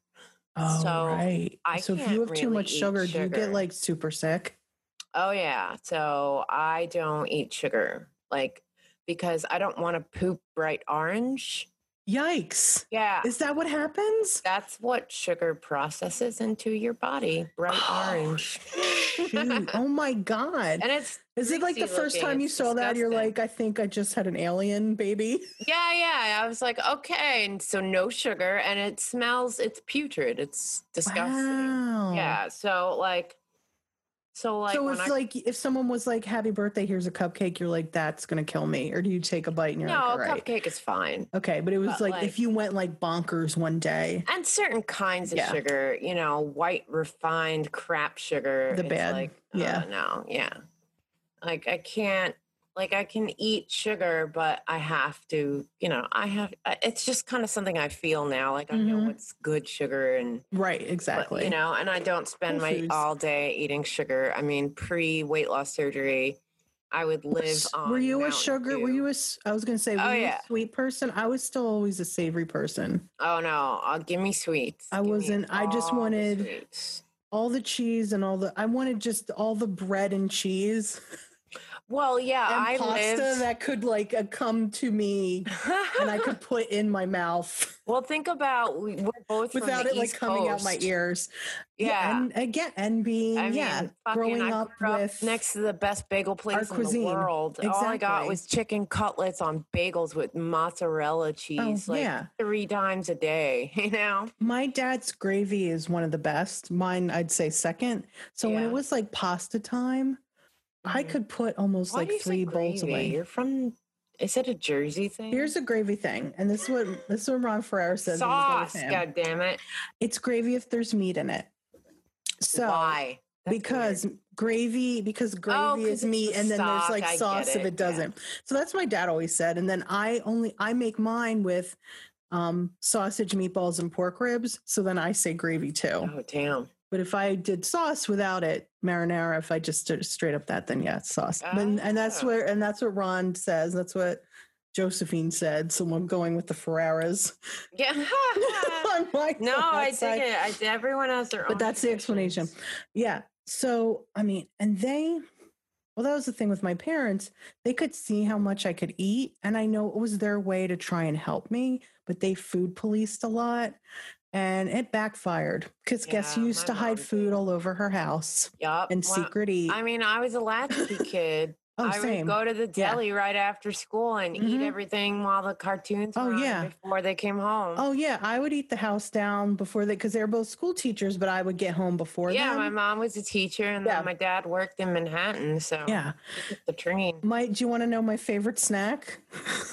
Oh, So, right. I so if you have too much eat sugar, do you get like super sick? Oh yeah. So I don't eat sugar, like because I don't want to poop bright orange. Yikes. Yeah. Is that what happens? That's what sugar processes into your body. Bright orange. Shoot. Oh my God. And it's Is it like the first looking. time you It's saw that? You're like, I think I just had an alien baby. Yeah, yeah. I was like, okay. And so no sugar and it smells, it's putrid. It's disgusting. Wow. Yeah. So like so like so if I like if someone was like, "Happy birthday, here's a cupcake," you're like, "That's gonna kill me," or do you take a bite and you're No, like, a "All right"? cupcake is fine. Okay, but it was but, like, like- if you went like bonkers one day, And certain kinds of Yeah. sugar, you know, white refined crap sugar. The bad- Like, yeah. uh, no, yeah. Like I can't. Like I can eat sugar, but I have to. You know, I have. It's just kind of something I feel now. Like I know Mhm. what's good sugar and right? but, Exactly. you know, and I don't spend my all day eating sugar. I mean, pre weight loss surgery, I would live on. were you a Mountain sugar? Were you a? I was gonna say, were Oh, you yeah. a sweet person? I was still always a savory person. Oh no! I'll give me sweets. I Give wasn't- I just all the wanted- All the cheese and all the. I wanted just all the bread and cheese Well, yeah, I pasta lived. that could like uh, come to me and I could put in my mouth well, think about we- we're both from without it like East coming out my ears. Yeah. and again, and being I yeah, fucking, growing up up with next to the best bagel place in cuisine. the world. All I got was chicken cutlets on bagels with mozzarella cheese, like Oh, yeah. three times a day. You know? My dad's gravy is one of the best. Mine, I'd say second. So when it was like pasta time, I Mhm. could put almost Why like do you say three bowls away. You're from? Is it a Jersey thing? Here's a gravy thing, and this is what this is what Ron Ferrara says. when we go with sauce. God damn it! It's gravy if there's meat in it. So Why? That's because weird. gravy because gravy Oh, is meat and then there's like sauce if it, it doesn't so that's what my dad always said and then i only i make mine with um sausage meatballs and pork ribs so then i say gravy too oh damn. but if i did sauce without it marinara if i just straight up that then yeah it's sauce but, and that's Ah. where and that's what ron says that's what josephine said so i'm going with the ferraras Yeah. I'm like, no, I dig it. I, everyone has their own. but that's the explanation yeah so i mean and they well that was the thing with my parents they could see how much i could eat and i know it was their way to try and help me but they food policed a lot and it backfired because guess who used to hide food did. all over her house Yup. and well, secret eat I mean, I was a latchkey kid. oh I same would go to the Yeah. deli right after school and eat Mhm. everything while the cartoons Oh, were on yeah. before they came home. oh yeah i would eat the house down before they because they were both school teachers but i would get home before yeah, them my mom was a teacher, and Yeah. then my dad worked in Manhattan, so yeah the train. my do you want to know my favorite snack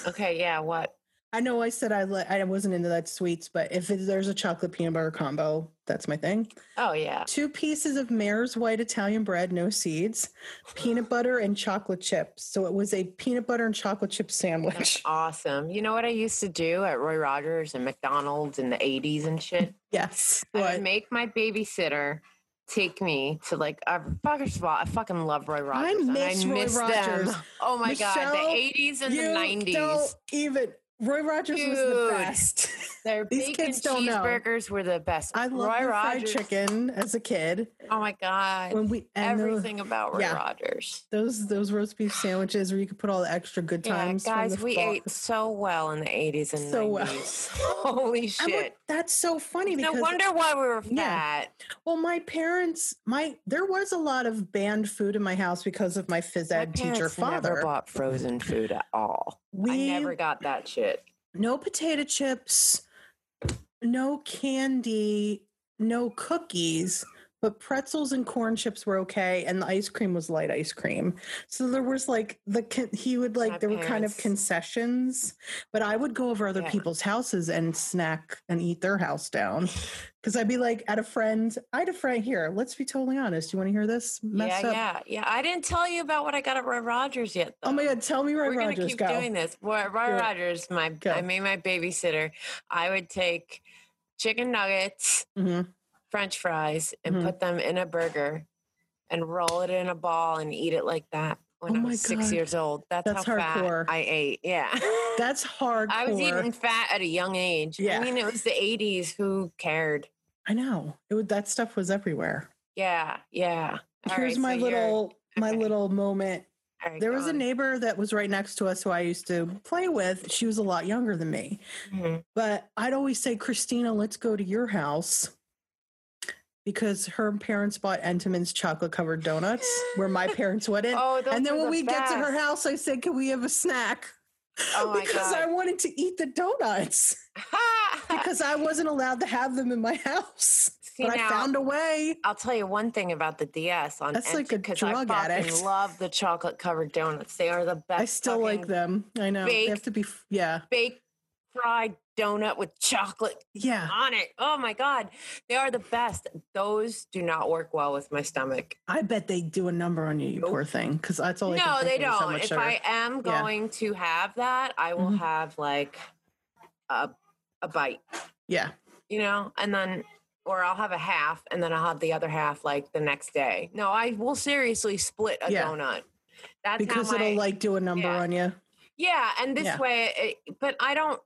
Okay, yeah, what? I know I said I li- I wasn't into that sweets, but if it, there's a chocolate peanut butter combo, that's my thing. Oh yeah, Two pieces of Mare's white Italian bread, no seeds, peanut butter and chocolate chips. So it was a peanut butter and chocolate chip that's sandwich. awesome. You know what I used to do at Roy Rogers and McDonald's in the '80s and shit? yes. I What? would make my babysitter take me to like uh, first of all, I fucking love Roy Rogers. I miss and I Roy miss Rogers. them. Oh my god, the eighties and the nineties. don't even. Roy Rogers was the best. Their These bacon kids don't know. cheeseburgers were the best. I love Roy their fried chicken as a kid. Oh my god, When we everything about Roy yeah. Rogers. those those roast beef sandwiches where you could put all the extra good Yeah, times. from guys, the we fall- ate so well in the eighties and So well. Holy shit! That's so funny No because wonder why we were Yeah. fat. Well, my parents, my there was a lot of banned food in my house because of my phys My ed teacher parents never father. bought frozen food at all. We I never got that shit. no potato chips, no candy, no cookies, but pretzels and corn chips were okay, and the ice cream was light ice cream. So there was like the con- he would like My there were kind of concessions, but I would go over other Yeah. people's houses and snack and eat their house down. Because I'd be like at a friend, I had a friend here. Let's be totally honest. You want to hear this? Messed yeah, up. yeah, yeah. I didn't tell you about what I got at Roy Rogers yet. Though. Oh my god, tell me Roy We're gonna keep go. doing this. Roy, Roy. Rogers, my Go. I made my babysitter. I would take chicken nuggets, Mhm. French fries, and Mhm. put them in a burger, and roll it in a ball and eat it like that. When Oh I was six God. years old. That's, That's how hardcore. fat I ate. Yeah. That's hard. I was eating fat at a young age. Yeah. I mean, it was the 80s. Who cared? I know. It would, that stuff was everywhere. Yeah. Yeah. All Here's right, my so little my okay. little moment. Right, There was a neighbor that was right next to us who I used to play with. She was a lot younger than me. Mhm. But I'd always say, Christina, let's go to your house because her parents bought Entenmann's chocolate covered donuts where my parents wouldn't. Oh, those and then when the we get to her house, I said, Can we have a snack? Oh my because God. I wanted to eat the donuts because I wasn't allowed to have them in my house. See, but now- I found a way. I'll tell you one thing about the DS on That's like a I drug fucking addict. love the chocolate covered donuts. They are the best. I still like them. I know. They have to be, yeah. Baked fried donut with chocolate Yeah. on it. Oh my god, they are the best. Those do not work well with my stomach. I bet they do a number on you, you Nope. poor thing. Because that's all I can no, they of is how don't. much If sugar. I am Yeah. going to have that, I will Mhm. have like a a bite, yeah. you know, and then or I'll have a half and then I'll have the other half like the next day. No, I will seriously split a Yeah. donut. That's Because my, it'll like do a number yeah. on you. Yeah, and this Yeah. way, it, but I don't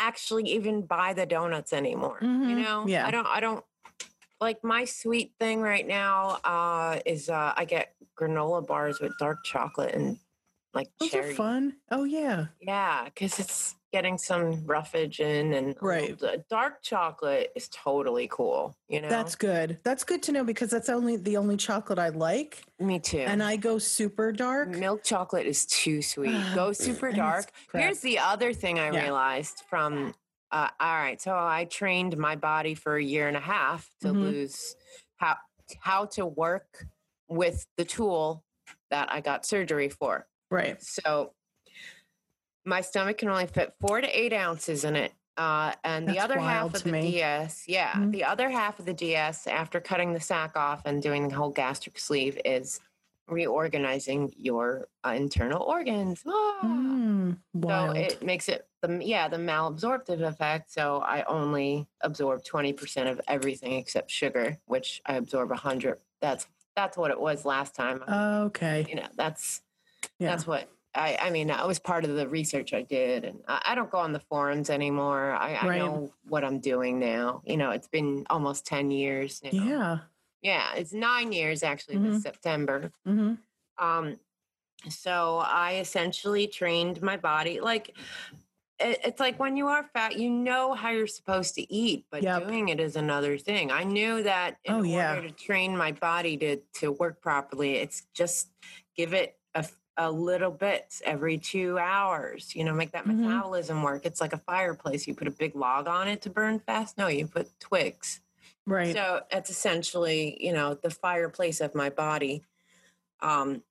actually even buy the donuts anymore. You Mhm. know, Yeah. I don't. I don't like my sweet thing right now. Uh, is uh, I get granola bars with dark chocolate and like Those cherry. are fun. Oh, yeah. Yeah, because it's getting some roughage in, and Right. the dark chocolate is totally cool. You know, That's good. That's good to know because that's only the only chocolate I like. me too. And I go super dark. Milk chocolate is too sweet. Go super dark. Here's the other thing I Yeah. realized from uh, all right, so I trained my body for a year and a half to Mhm. lose how how to work with the tool that I got surgery for. Right. So my stomach can only fit four to eight ounces in it. Uh, and the other half of the me. DS, yeah, Mhm. the other half of the DS after cutting the sac off and doing the whole gastric sleeve is reorganizing your uh, internal organs. Ah. Mm, So it makes it the yeah the malabsorptive effect. So I only absorb twenty percent of everything except sugar, which I absorb hundred. That's that's what it was last time. okay. you know that's Yeah. that's what I, I mean, that was part of the research I did. And I, I don't go on the forums anymore. I, I know what I'm doing now. You know, it's been almost 10 years now. Yeah. Yeah, it's nine years actually this September. hmm Um, so I essentially trained my body. Like, it, it's like when you are fat, you know how you're supposed to eat, but Yep. doing it is another thing. I knew that in Oh, order yeah. to train my body to to work properly, it's just give it a, a little bit every two hours. You know, make that Mhm. metabolism work. It's like a fireplace. You put a big log on it to burn fast. No, you put twigs. Right. So it's essentially, you know, the fireplace of my body. Um,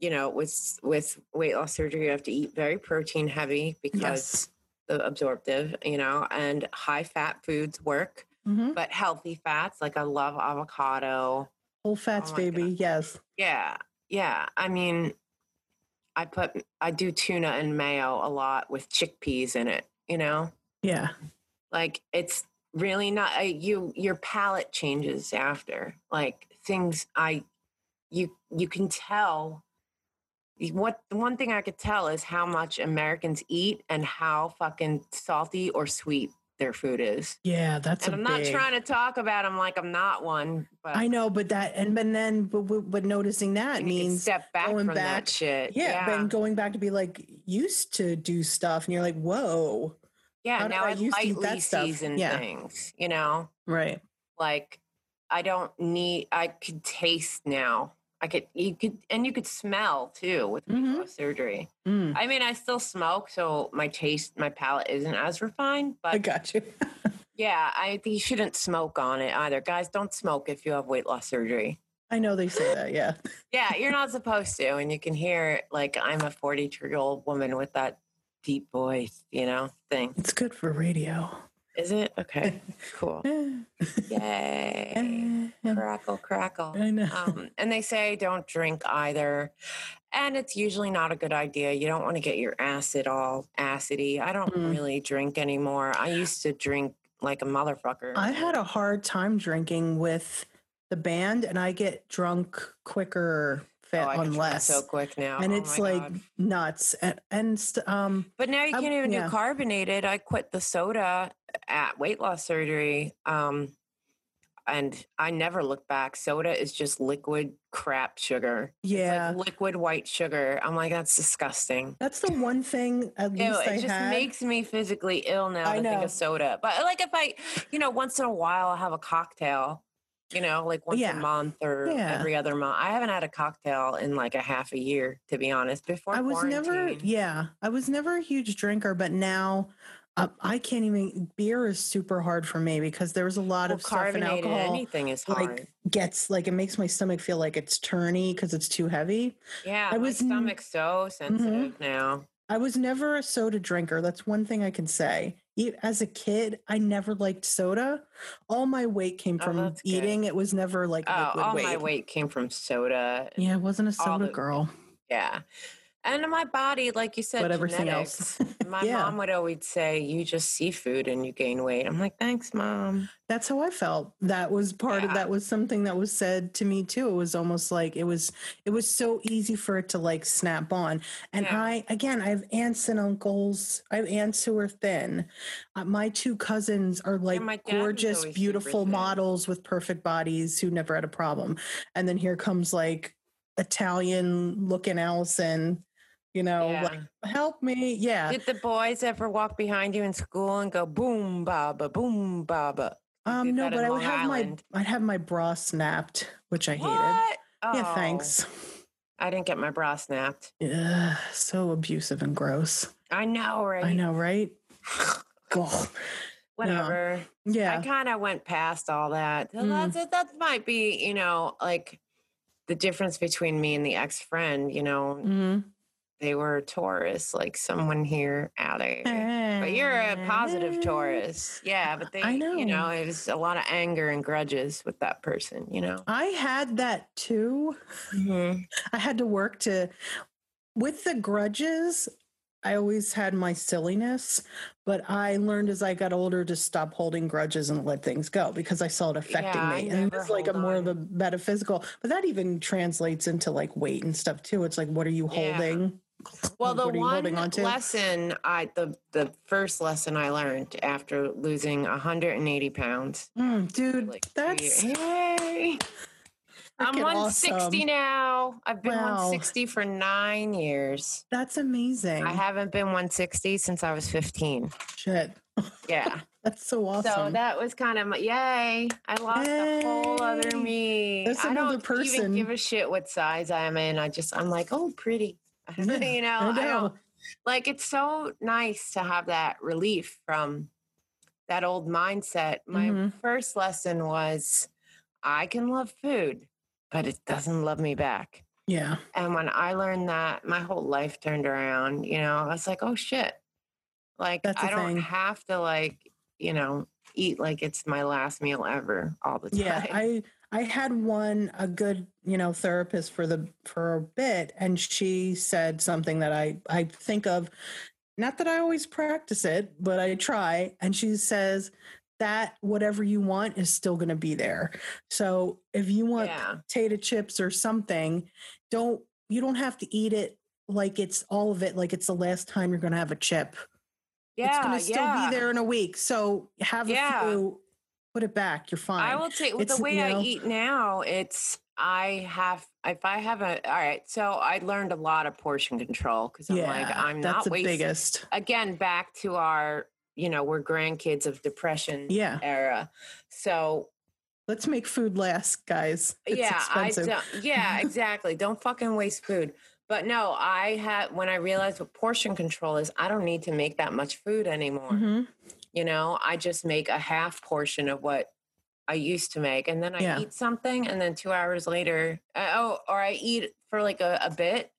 you know, with with weight loss surgery, you have to eat very protein heavy because Yes. the absorptive, you know, and high fat foods work, hmm but healthy fats like I love avocado. Whole fats, Oh baby. Yes. Yeah, yeah. I mean, I put I do tuna and mayo a lot with chickpeas in it. You know, Yeah. like it's really not I, you your palate changes after like things i you you can tell what the one thing i could tell is how much americans eat and how fucking salty or sweet their food is Yeah. That's and i'm not big- trying to talk about them like i'm not one but I know, but that and but then but, but noticing that you means step back going from back- that shit yeah, and going back to be like used to do stuff, and you're like, whoa, yeah how now I i used to eat lightly season Yeah. things you know right? like i don't need i could taste now i could you could and you could smell too with Mhm. surgery Mm, i mean i still smoke so my taste my palate isn't as refined But I got you. yeah i think you shouldn't smoke on it either guys don't smoke if you have weight loss surgery I know they say that. Yeah. yeah you're not supposed to and you can hear like i'm a 42 year old woman with that deep voice you know thing It's good for radio. Is it? Okay. Cool. Yay. Crackle crackle. I know. um, and they say don't drink either. And it's usually not a good idea. You don't want to get your acid all acidy. I don't Mm. really drink anymore. I used to drink like a motherfucker. I had a hard time drinking with the band, and I get drunk quicker fat I on less. so quick now and Oh it's like God. nuts and, and st- um but now you can't even yeah. do carbonated i quit the soda at weight loss surgery um and I never look back. Soda is just liquid crap sugar. It's like Yeah. liquid white sugar. I'm like, that's disgusting. That's the one thing at least Ew, I it just had. makes me physically ill now I to think of soda. But like if I, you know, once in a while I'll have a cocktail, you know, like once Yeah. a month or Yeah. every other month. I haven't had a cocktail in like a half a year, to be honest. Before I was never, yeah, I was never a huge drinker, but now uh, I can't even. Beer is super hard for me because there's a lot Well, of stuff in alcohol. anything is hard. Like gets like it makes my stomach feel like it's turny because it's too heavy. yeah, I my was stomach so sensitive now. I was never a soda drinker. That's one thing I can say. As a kid, I never liked soda. All my weight came Oh, from good. eating. It was never like Oh, liquid all weight. my weight came from soda. Yeah, I wasn't a soda the- girl. Yeah. And my body, like you said, But everything genetics. else. my Yeah. mom would always say, You just see food and you gain weight. I'm like, Thanks, mom. That's how I felt. That was part of that was something that was said to me too. It was almost like it was it was so easy for it to like snap on. And Yeah. I again, I have aunts and uncles. I have aunts who are thin. Uh, my two cousins are like gorgeous, beautiful models with perfect bodies who never had a problem. And then here comes like Italian looking Allison, you know, Yeah. like help me. Yeah. Did the boys ever walk behind you in school and go boom baba, boom baba? Um, no, but I would Long have Island. my I'd have my bra snapped, which I hated. What? Yeah, Oh, thanks. I didn't get my bra snapped. Yeah, so abusive and gross. I know, right? I know, right? Ugh. Whatever. I Yeah. I kind of went past all that. So Mm. That's that might be, you know, like the difference between me and the ex friend. You know, Mhm. They were a Taurus, like someone here out there. But you're a positive eh. Taurus, yeah. But they, I you know, know. it was a lot of anger and grudges with that person. You know. I had that too. Mm-hmm. I had to work to with the grudges. I always had my silliness, but I learned as I got older to stop holding grudges and let things go because I saw it affecting Yeah, me. And it's like a hold more of a metaphysical, but that even translates into like weight and stuff too. It's like, what are you Yeah. Well, the what are you one holding on to? lesson I the the first lesson I learned after losing 180 pounds. Mm, dude, like, that's yay. I'm 160 awesome. now. I've been Wow. 160 for nine years. That's amazing. I haven't been 160 since I was 15. Shit. Yeah. That's so awesome. So that was kind of my, yay. I lost a whole other me. That's I another don't person. even give a shit what size I'm in. I just, I'm like, oh, pretty. Yeah, you know, I I, know. don't like it's so nice to have that relief from that old mindset. My Mhm. first lesson was I can love food, but it doesn't love me back. yeah. And when I learned that, my whole life turned around. You know, I was like, oh shit. Like, I don't thing. have to, like, you know, eat like it's my last meal ever all the time. Yeah. I I had one a good, you know, therapist for the for a bit and she said something that I I think of not that I always practice it, but I try and she says that whatever you want is still going to be there. So if you want yeah. potato chips or something, don't you don't have to eat it like it's all of it like it's the last time you're going to have a chip. Yeah. it's going to still yeah. be there in a week. So have Yeah. a few, put it back. You're fine. I will take with the way you I eat now. It's I have if I have a all right. So I learned a lot of portion control because I'm yeah, like I'm not the wasting. biggest. Again, back to our you know we're grandkids of depression Yeah, era. So let's make food last, guys. It's yeah, expensive. I don't. Yeah, exactly. don't fucking waste food. But no, I had when I realized what portion control is, I don't need to make that much food anymore. Mhm. You know, I just make a half portion of what I used to make, and then I Yeah. eat something, and then two hours later, uh, oh, or I eat for like a, a bit,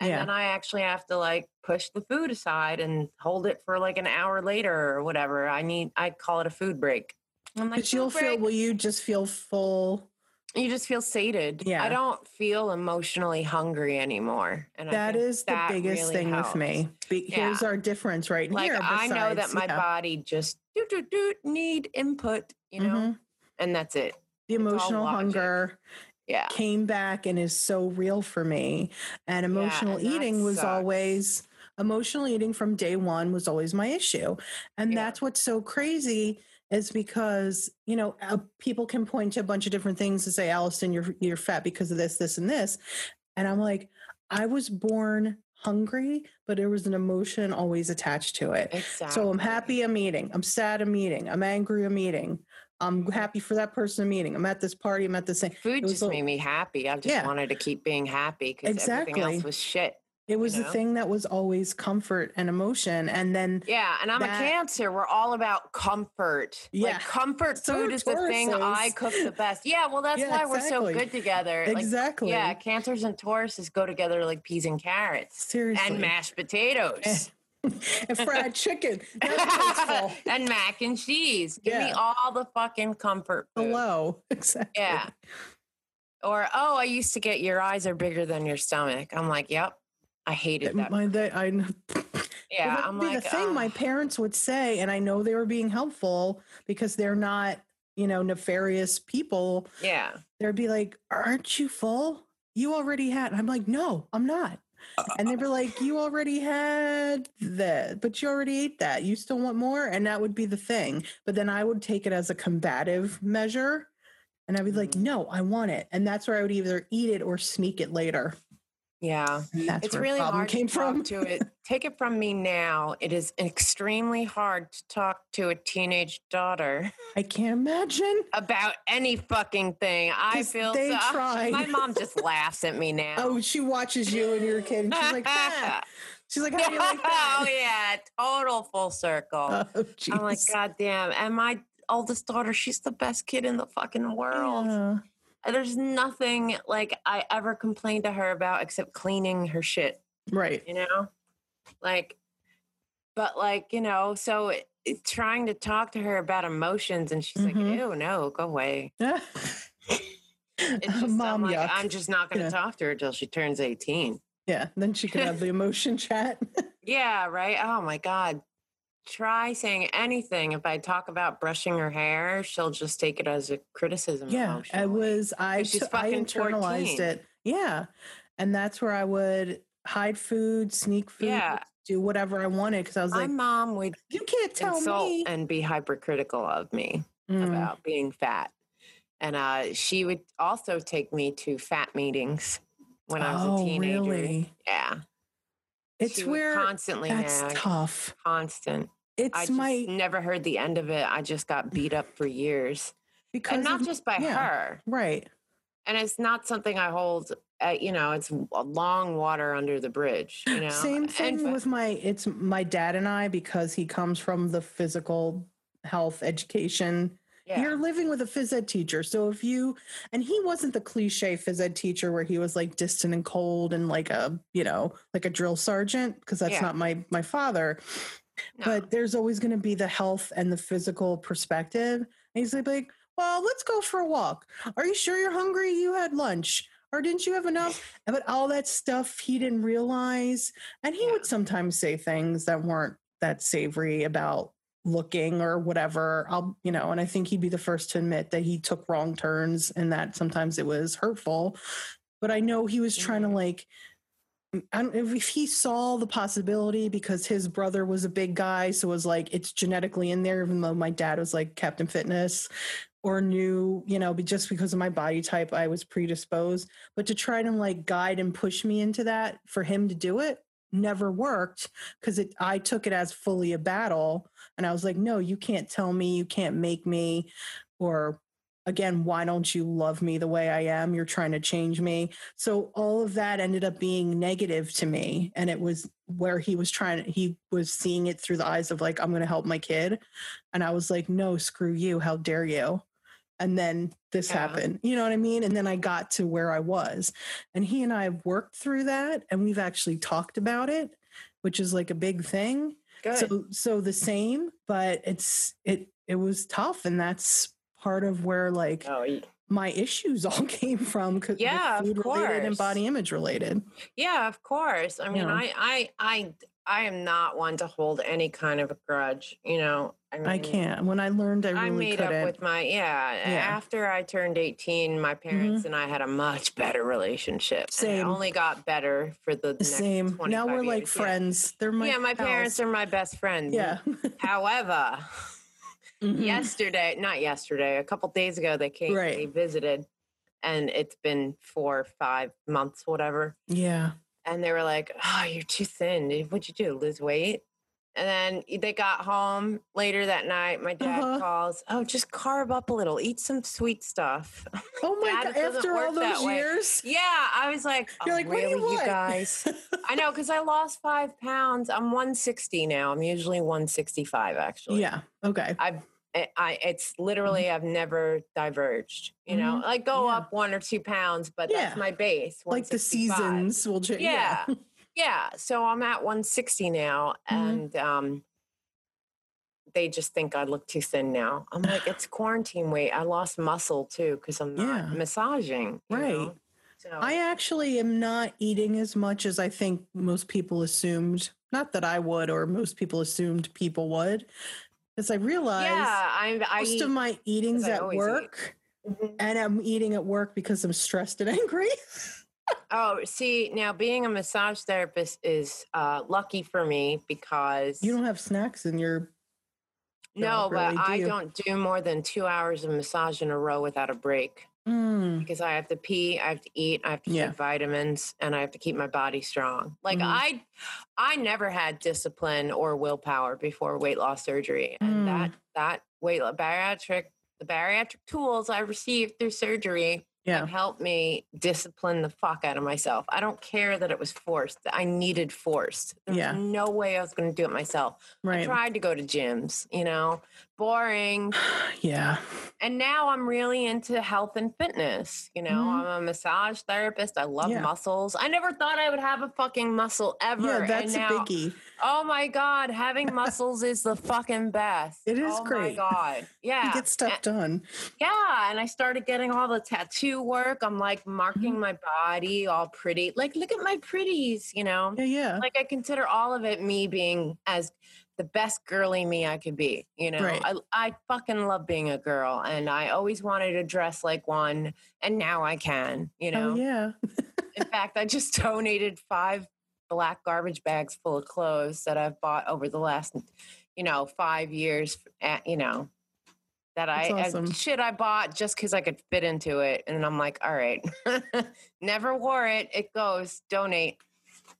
and Yeah. then I actually have to like push the food aside and hold it for like an hour later or whatever. I need, I call it a food break. I'm like, But you'll "Food feel. Will you just feel full? You just feel sated. Yeah. I don't feel emotionally hungry anymore, and That is the that biggest really thing helps. with me. Be- Here's our difference right Like here. I know that my yeah. body just do do do need input, you know, Mhm. and that's it. the it's emotional hunger Yeah. came back and is so real for me. And emotional and eating was sucks. always emotional eating from day one was always my issue. And Yeah. that's what's so crazy is because you know uh, people can point to a bunch of different things and say allison you're you're fat because of this this and this. And i'm like i was born hungry but there was an emotion always attached to it. Exactly. so i'm happy i'm eating i'm sad i'm eating i'm angry i'm eating i'm happy for that person i'm eating i'm at this party. I'm at this thing Food just a- made me happy. I just Yeah. wanted to keep being happy because everything else was shit. It was know? the thing that was always comfort and emotion and then Yeah, and I'm That- a cancer. We're all about comfort. Yeah. Like comfort So food is the thing I cook the best. Yeah, well that's Yeah, why we're so good together. Like, exactly yeah, cancers and Tauruses go together like peas and carrots. seriously And mashed potatoes. and fried chicken and mac and cheese. Give me all the fucking comfort food. hello exactly Yeah. Or oh, I used to get your eyes are bigger than your stomach. I'm like, yep. I hated that. My, they, I, yeah, I'm like, the thing my parents would say, and I know they were being helpful because they're not, you know, nefarious people. yeah. They'd be like, "Aren't you full? You already had." And I'm like, "No, I'm not." And they'd be like, "You already had that, but you already ate that. You still want more?" And that would be the thing. But then I would take it as a combative measure, and I'd be like, Mhm. "No, I want it," and that's where I would either eat it or sneak it later. Yeah. It's really hard came to talk from. to it. Take it from me now. It is extremely hard to talk to a teenage daughter I can't imagine. about any fucking thing. I feel they so. tried. My mom just laughs at me now. Oh, she watches you and you're kid, and she's like, ah. she's like, how do you like that? oh yeah, total full circle. Oh, I'm like. God damn. And my oldest daughter, she's the best kid in the fucking world. Yeah. And There's nothing like I ever complained to her about except cleaning her shit, Right. you know? Like, but like, you know, so it, it- trying to talk to her about emotions and she's Mhm. like, ew, no, go away. It's just, Mom I'm, like. I'm just not going to Yeah. talk to her till she turns 18. yeah. Then she can have the emotion chat. Yeah, right. Oh my God. Try saying anything. If I talk about brushing her hair, she'll just take it as a criticism. yeah. I was, I, she's t- I internalized 14. it. Yeah. And that's where I would hide food, sneak food, Yeah. do whatever I wanted because I was My like, mom would you can't tell me. and be hypercritical of me Mm. about being fat. And uh, she would also take me to fat meetings when I was oh, a teenager. really? Yeah. It's where constantly that's tough. constant. It's I just my never heard the end of it. I just got beat up for years. because And not of- just by yeah. her. right. And it's not something I hold, uh, you know, it's a long water under the bridge, you know? Same thing fa- with my it's my dad and I because he comes from the physical health education. yeah. You're living with a phys ed teacher. So if you and he wasn't the cliche phys ed teacher where he was like distant and cold and like a, you know, like a drill sergeant, because that's Yeah. not my my father. No. But there's always gonna be the health and the physical perspective. And he's like, well, let's go for a walk. Are you sure you're hungry? You had lunch. Or didn't you have enough? But all that stuff he didn't realize. And he Yeah. would sometimes say things that weren't that savory about looking or whatever. I'll, you know, and I think he'd be the first to admit that he took wrong turns and that sometimes it was hurtful. But I know he was trying to Mhm. like, I don't, if if he saw the possibility because his brother was a big guy, so it was like it's genetically in there, even though my dad was like Captain Fitness or knew, you know, just because of my body type, I was predisposed. But to try to like guide and push me into that for him to do it never worked because it I took it as fully a battle. And I was like, no, you can't tell me, you can't make me, or again, why don't you love me the way I am? You're trying to change me. So all of that ended up being negative to me. And it was where he was trying he was seeing it through the eyes of like, I'm going to help my kid. And I was like, no, screw you. How dare you? And then this Yeah. happened. You know what I mean? And then I got to where I was. And he and I have worked through that and we've actually talked about it, which is like a big thing. Good. So so the same, but it's it it was tough and that's part of where like oh, my issues all came from because Yeah, food related and body image related. yeah, of course. I mean, Yeah. I, I, I, I am not one to hold any kind of a grudge. You know, I, mean, I can't. When I learned I I really made couldn't. up with my yeah, Yeah. Mm-hmm. After I turned eighteen, my parents and I had a much better relationship. Same. Only got better for the next Same. Now we're like years, yeah. friends. They're my yeah, my parents are my best friends. Yeah. However, Mhm. yesterday, not yesterday, a couple days ago, they came, Right. they visited, and it's been four, five months, whatever. Yeah. And they were like, "Oh, you're too thin. What'd you do? Lose weight?" And then they got home later that night. My dad Uh-huh. calls, "Oh, just carb up a little. Eat some sweet stuff." Oh my god! After all those way. years, yeah, I was like, you're "Oh, like, what really, do you want, guys?" I know because I lost five pounds. I'm 160 now. I'm usually 165 actually. yeah. Okay. I've I, I it's literally I've never diverged. You know, like go Mm-hmm. Yeah. up one or two pounds, but Yeah. that's my base. Like the seasons will change. Yeah. Yeah. So I'm at 160 now, Mhm. and um, they just think I look too thin now. I'm like, it's quarantine weight. I lost muscle too because I'm not Yeah. massaging. Right. know? So I actually am not eating as much as I think most people assumed. Not that I would, or most people assumed people would, because I realized yeah, I I most eat, of my eating's at always eat. work, Mhm. and I'm eating at work because I'm stressed and angry. Oh, see, now being a massage therapist is uh, lucky for me because you don't have snacks in your. no, but really, do I you? don't do more than two hours of massage in a row without a break. Mm, because I have to pee, I have to eat, I have to Yeah. take vitamins, and I have to keep my body strong. Like Mhm. I, I never had discipline or willpower before weight loss surgery, and that Mm. that weight bariatric the bariatric tools I received through surgery yeah. have helped me discipline the fuck out of myself. I don't care that it was forced; I needed forced. There Yeah. was no way I was going to do it myself. I tried to go to gyms, you know, boring. Yeah. And now I'm really into health and fitness. You know, Mhm. I'm a massage therapist. I love Yeah. muscles. I never thought I would have a fucking muscle ever. Yeah, that's a biggie. Oh my God, having muscles is the fucking best. It is oh great. my God. Yeah. You get stuff and- done. yeah. And I started getting all the tattoo work. I'm like marking Mm-hmm. my body all pretty. Like, look at my pretties, you know? Yeah, yeah. like I consider all of it me being as the best girly me I could be. You know, Right. I I fucking love being a girl, and I always wanted to dress like one, and now I can. You oh, know, Oh, yeah. in fact, I just donated five black garbage bags full of clothes that I've bought over the last, you know, five years. At, you know. That I That's I- shit I bought just because I could fit into it, and I'm like, all right, never wore it. It goes donate.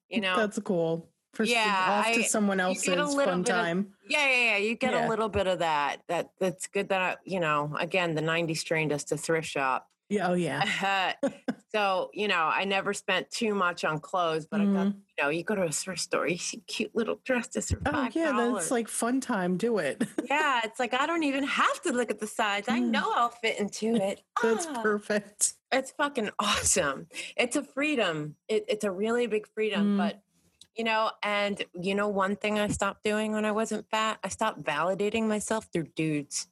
You know, That's cool. For some- Yeah, off to I- someone you else's get a little fun bit of- time. Yeah, yeah, yeah. You get Yeah. a little bit of that. That that's good. That I, you know, again, the '90s trained us to thrift shop. Yeah. Oh, yeah. so you know, I never spent too much on clothes, but I got Mhm. you know, you go to a thrift store, you see cute little dresses for Oh, yeah. That's like fun time. Do it. yeah, it's like I don't even have to look at the size. I Mm. know I'll fit into it. That's Ah, perfect. It's fucking awesome. It's a freedom. It, it's a really big freedom, Mm. but you know, and you know, one thing I stopped doing when I wasn't fat, I stopped validating myself through dudes.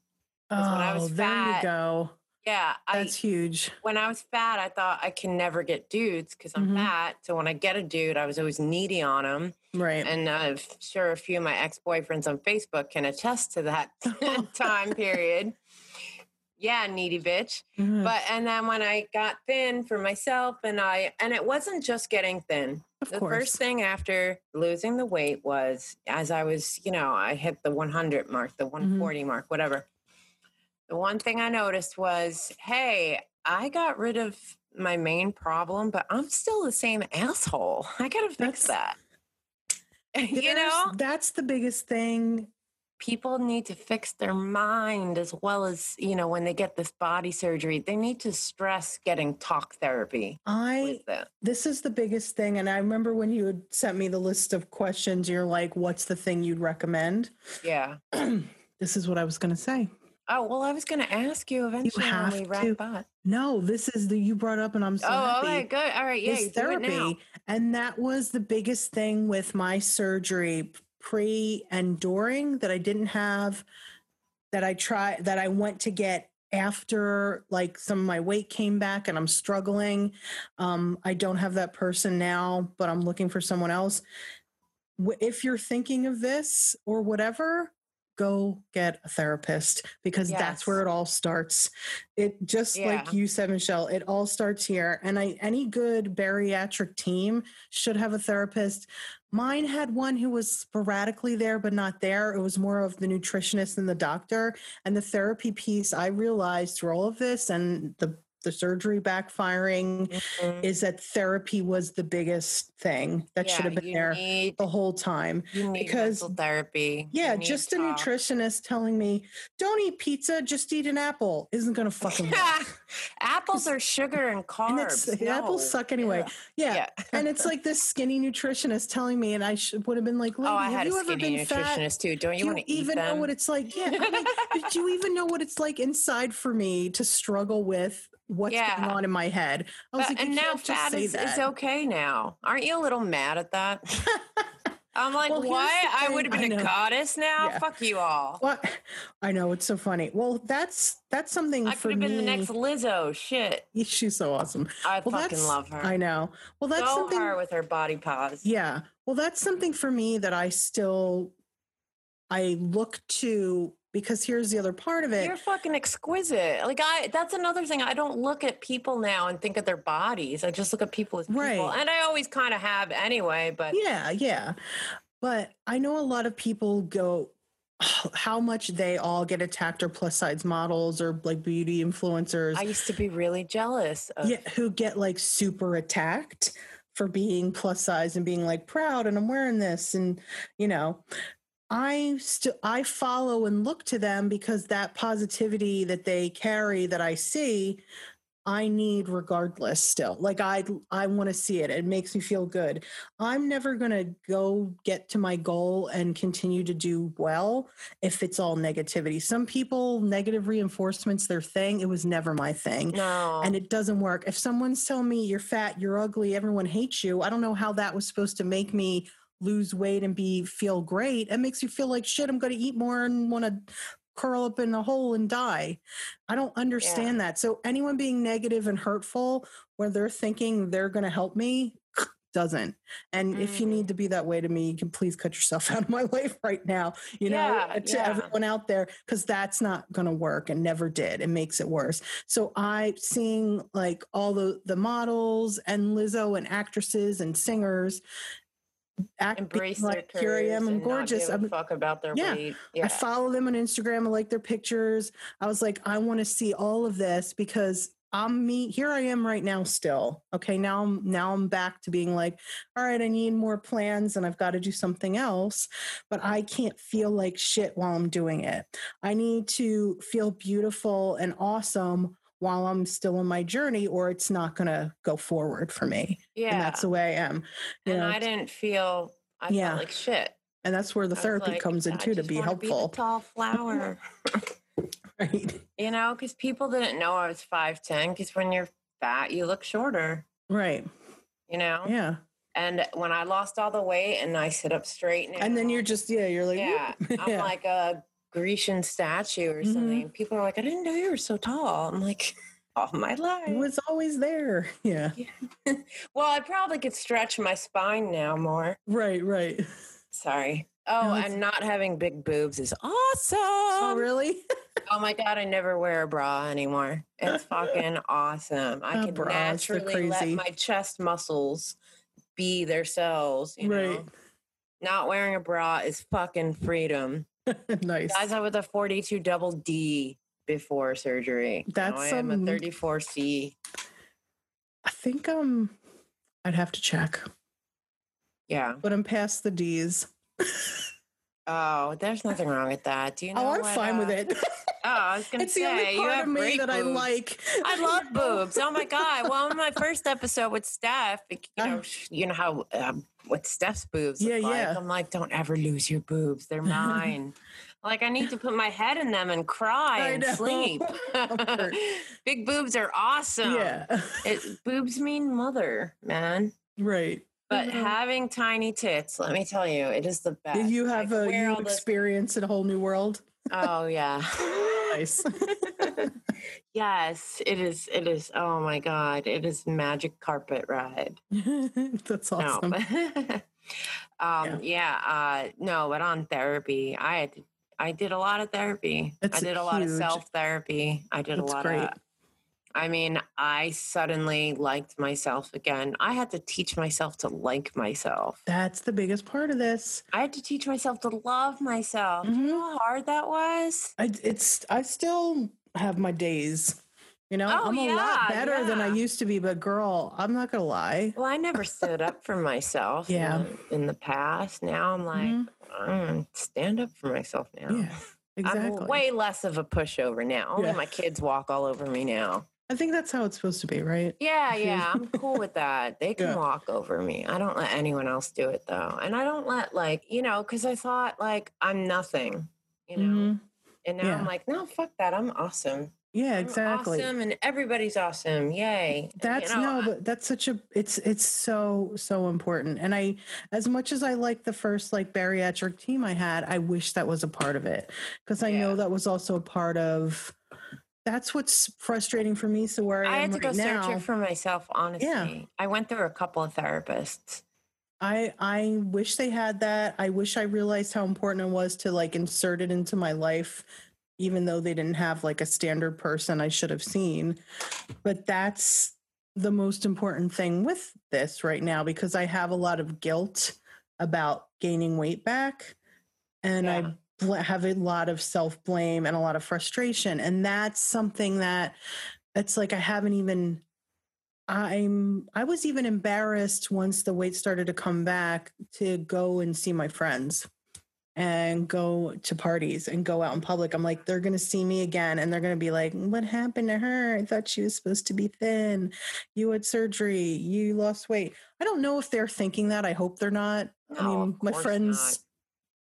Oh, when I was there fat, you go. Yeah, I That's huge. when I was fat, I thought I can never get dudes because I'm Mhm. fat. So when I get a dude, I was always needy on him, Right. and I'm sure a few of my ex boyfriends on Facebook can attest to that time period. Yeah, needy bitch. Mhm. But and then when I got thin for myself, and I and it wasn't just getting thin. of The course. first thing after losing the weight was as I was, you know, I hit the 100 mark, the Mm-hmm. 140 mark, whatever. The one thing I noticed was, hey, I got rid of my main problem, but I'm still the same asshole. I gotta fix That's- that. you know, that's the biggest thing. People need to fix their mind as well as, you know, when they get this body surgery, they need to stress getting talk therapy I this is the biggest thing and i remember when you had sent me the list of questions you're like what's the thing you'd recommend Yeah. this is what i was going to say Oh, well, I was going to ask you eventually when have we wrap to. up. no this is the you brought up and i'm so oh, happy okay, good. All right. Yeah, is you do it now. therapy and that was the biggest thing with my surgery pre and during that i didn't have that i tried that i went to get after like some of my weight came back and i'm struggling. Um i don't have that person now but i'm looking for someone else. If you're thinking of this or whatever go get a therapist because that's where it all starts. It just like you said michele it all starts here. And i any good bariatric team should have a therapist Mine had one who was sporadically there, but not there. It was more of the nutritionist and the doctor. And the therapy piece, I realized through all of this and the the surgery backfiring Mhm. is that therapy was the biggest thing that should have been there Need, the whole time. because- therapy. Yeah, just a talk. nutritionist telling me, don't eat pizza, just eat an apple isn't going to fucking work. Apples are sugar and and carbs. it's, apples suck anyway. Ugh. Yeah. Yeah. and it's like this skinny nutritionist telling me, and I should, would have been like, Oh, I have had a you ever skinny been fat? nutritionist too. Don't you, Do you want to eat even know what it's like? Yeah. I'm like, do you even know what it's like inside for me to struggle with what's going on in my head? I was But- like, and now fat say is, okay now. Aren't you a little mad at that? I'm like, Well, what? I would have been a goddess now? Yeah. Fuck you all. What? I know it's so funny. Well, that's that's something I could have been the next Lizzo. Shit. She's so awesome. I Well, fucking love her. I know. Well, that's Go something. her with her body pause. Yeah. Well, that's something for me that I still I look to because here's the other part of it. You're fucking exquisite. Like I that's another thing. I don't look at people now and think of their bodies. I just look at people as people. Right. And I always kind of have anyway, but Yeah, yeah. But I know a lot of people go how much they all get attacked or plus size models or like beauty influencers I used to be really jealous of yeah, who get like super attacked for being plus size and being like proud and I'm wearing this and you know I still I follow and look to them because that positivity that they carry that I see I need regardless still. Like I I want to see it. It makes me feel good. I'm never going to go get to my goal and continue to do well if it's all negativity. Some people negative reinforcements their thing it was never my thing. No. and it doesn't work. If someone's telling me you're fat, you're ugly, everyone hates you, I don't know how that was supposed to make me lose weight and be feel great. It makes you feel like shit. I'm going to eat more and want to curl up in a hole and die. I don't understand that. So anyone being negative and hurtful where they're thinking they're going to help me doesn't. And if you Mm. need to be that way to me, you can please cut yourself out of my life right now. You know, Yeah, to yeah. everyone out there, because that's not going to work and never did. It makes it worse. So I seeing like all the the models and Lizzo and actresses and singers act embrace their like here I am, I'm gorgeous. give a I'm, fuck about their Yeah. weight. I follow them on Instagram. I like their pictures. I was like, I want to see all of this because I'm me. Here I am right now still. Okay. Now I'm now I'm back to being like, all right, I need more plans and I've got to do something else. But I can't feel like shit while I'm doing it. I need to feel beautiful and awesome while I'm still on my journey, or it's not gonna go forward for me. yeah. And that's the way I am. You and know, I didn't feel I Yeah. felt like shit. and that's where the I therapy like, comes in too to be helpful. the tall flower. right. you know, because people didn't know I was five ten. Because when you're fat, you look shorter. Right. You know. Yeah. And when I lost all the weight and I sit up straight now, And then you're just yeah, you're like yeah, "Whoop." I'm like a Grecian statue or Mhm. something. People are like, I didn't know you were so tall. I'm like, all my life. it was always there. Yeah. well, I probably could stretch my spine now more. Right, right. Sorry. Oh, No, and not having big boobs is awesome. oh really? Oh my god, I never wear a bra anymore. It's fucking awesome. I Oh, can bras, naturally let my chest muscles be themselves. You Right. know, not wearing a bra is fucking freedom. nice. Guys, I was a 42 double D before surgery. Now That's, I am a um, 34C. I think um I'd have to check. Yeah. But I'm past the D's. Oh, there's nothing wrong with that. Do you know? oh, I'm what, fine with uh, it. Oh, I was gonna it's say the only you have of me that I boobs. like. I love boobs. Oh my god! Well, in my first episode with Steph, you know, Uh. you know how um, what Steph's boobs Yeah, look like. yeah. I'm like, don't ever lose your boobs. They're mine. like I need to put my head in them and cry I and sleep. Big boobs are awesome. Yeah. It, boobs mean mother, man. right. But Mhm. having tiny tits, let me tell you, it is the best. Did you have I a wear you all this- experience in a whole new world. Oh yeah. Nice. yes, it is. It is. Oh my god, it is magic carpet ride. That's awesome. No. um, yeah. uh, no, but on therapy, I had, I did a lot of therapy. It's I did a lot of self therapy. I did That's a lot great. of I mean, I suddenly liked myself again. I had to teach myself to like myself. That's the biggest part of this. I had to teach myself to love myself. You know how hard that was? I, it's I still have my days. You know, Oh, I'm a lot yeah, better than I used to be, but girl, I'm not gonna lie. Well, I never stood up for myself Yeah. in, in the past. Now I'm like, Mhm. I'm stand up for myself now. Yeah, exactly. I'm way less of a pushover now. Only Yeah. my kids walk all over me now. I think that's how it's supposed to be, right? Yeah, yeah, I'm cool with that. They can Yeah. walk over me. I don't let anyone else do it though. And I don't let like, you know, because I thought like I'm nothing, you know. Mhm. And now Yeah. I'm like, no, fuck that. I'm awesome. Yeah, I'm exactly. awesome and everybody's awesome. Yay. And, That's you know, no, but that's such a it's it's so so important. And I as much as I like the first like bariatric team I had, I wish that was a part of it because I Yeah. know that was also a part of that's what's frustrating for me. So where I, I had to go right search now, it for myself, honestly. I went through a couple of therapists. I I wish they had that. I wish I realized how important it was to like insert it into my life, even though they didn't have like a standard person I should have seen. But that's the most important thing with this right now because I have a lot of guilt about gaining weight back, and Yeah. I have a lot of self blame and a lot of frustration, and that's something that it's like I haven't even I'm I was even embarrassed once the weight started to come back to go and see my friends and go to parties and go out in public. I'm like, they're gonna see me again and they're gonna be like, What happened to her? I thought she was supposed to be thin. You had surgery, you lost weight. I don't know if they're thinking that. I hope they're not. I mean, my friends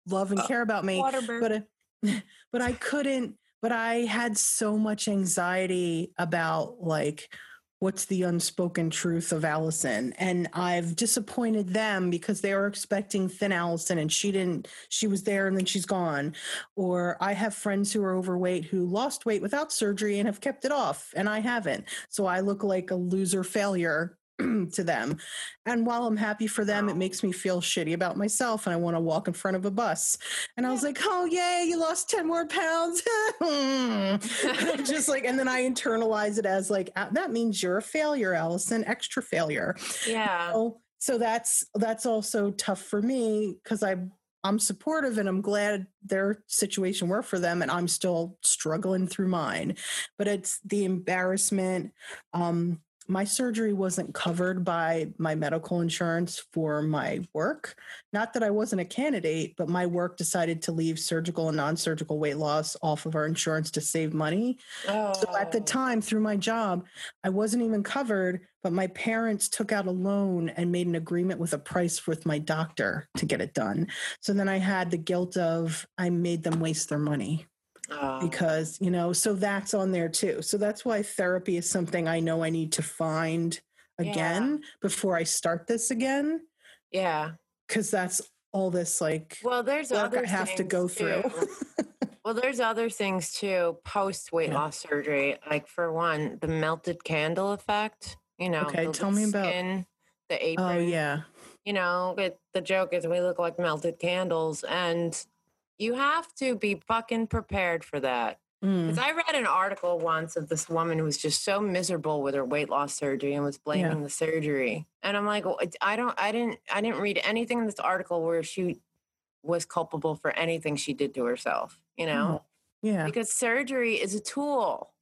love and Uh, care about me but uh, but I couldn't but I had so much anxiety about like what's the unspoken truth of Allison and I've disappointed them because they were expecting thin Allison and she didn't she was there and then she's gone or I have friends who are overweight who lost weight without surgery and have kept it off and I haven't so I look like a loser failure to them and while I'm happy for them it makes me feel shitty about myself and I want to walk in front of a bus and I was like, oh, yay, you lost 10 more pounds. Just like, and then I internalize it as like, "Ah, that means you're a failure, Allison, extra failure. yeah. So, so that's, that's also tough for me because I, I'm supportive and I'm glad their situation worked for them and I'm still struggling through mine. But it's the embarrassment. Um, my surgery wasn't covered by my medical insurance for my work. Not that I wasn't a candidate, but my work decided to leave surgical and non surgical weight loss off of our insurance to save money. So at the Oh. time, through my job, I wasn't even covered, but my parents took out a loan and made an agreement with a price with my doctor to get it done. So then I had the guilt of I made them waste their money Oh. because, you know, so that's on there too. So that's why therapy is something I know I need to find Yeah. again before I start this again yeah. because that's all this like Well, there's other have to go through. well, there's other things too post weight Yeah. loss surgery. Like for one, the melted candle effect. You know, Okay, the tell me about- skin, the oh, apron. oh yeah. you know, it, the joke is we look like melted candles, and you have to be fucking prepared for that. Mm, Because I read an article once of this woman who was just so miserable with her weight loss surgery and was blaming the surgery. And I'm like, well, I don't, I didn't, I didn't read anything in this article where she was culpable for anything she did to herself. You know, oh, yeah. because surgery is a tool.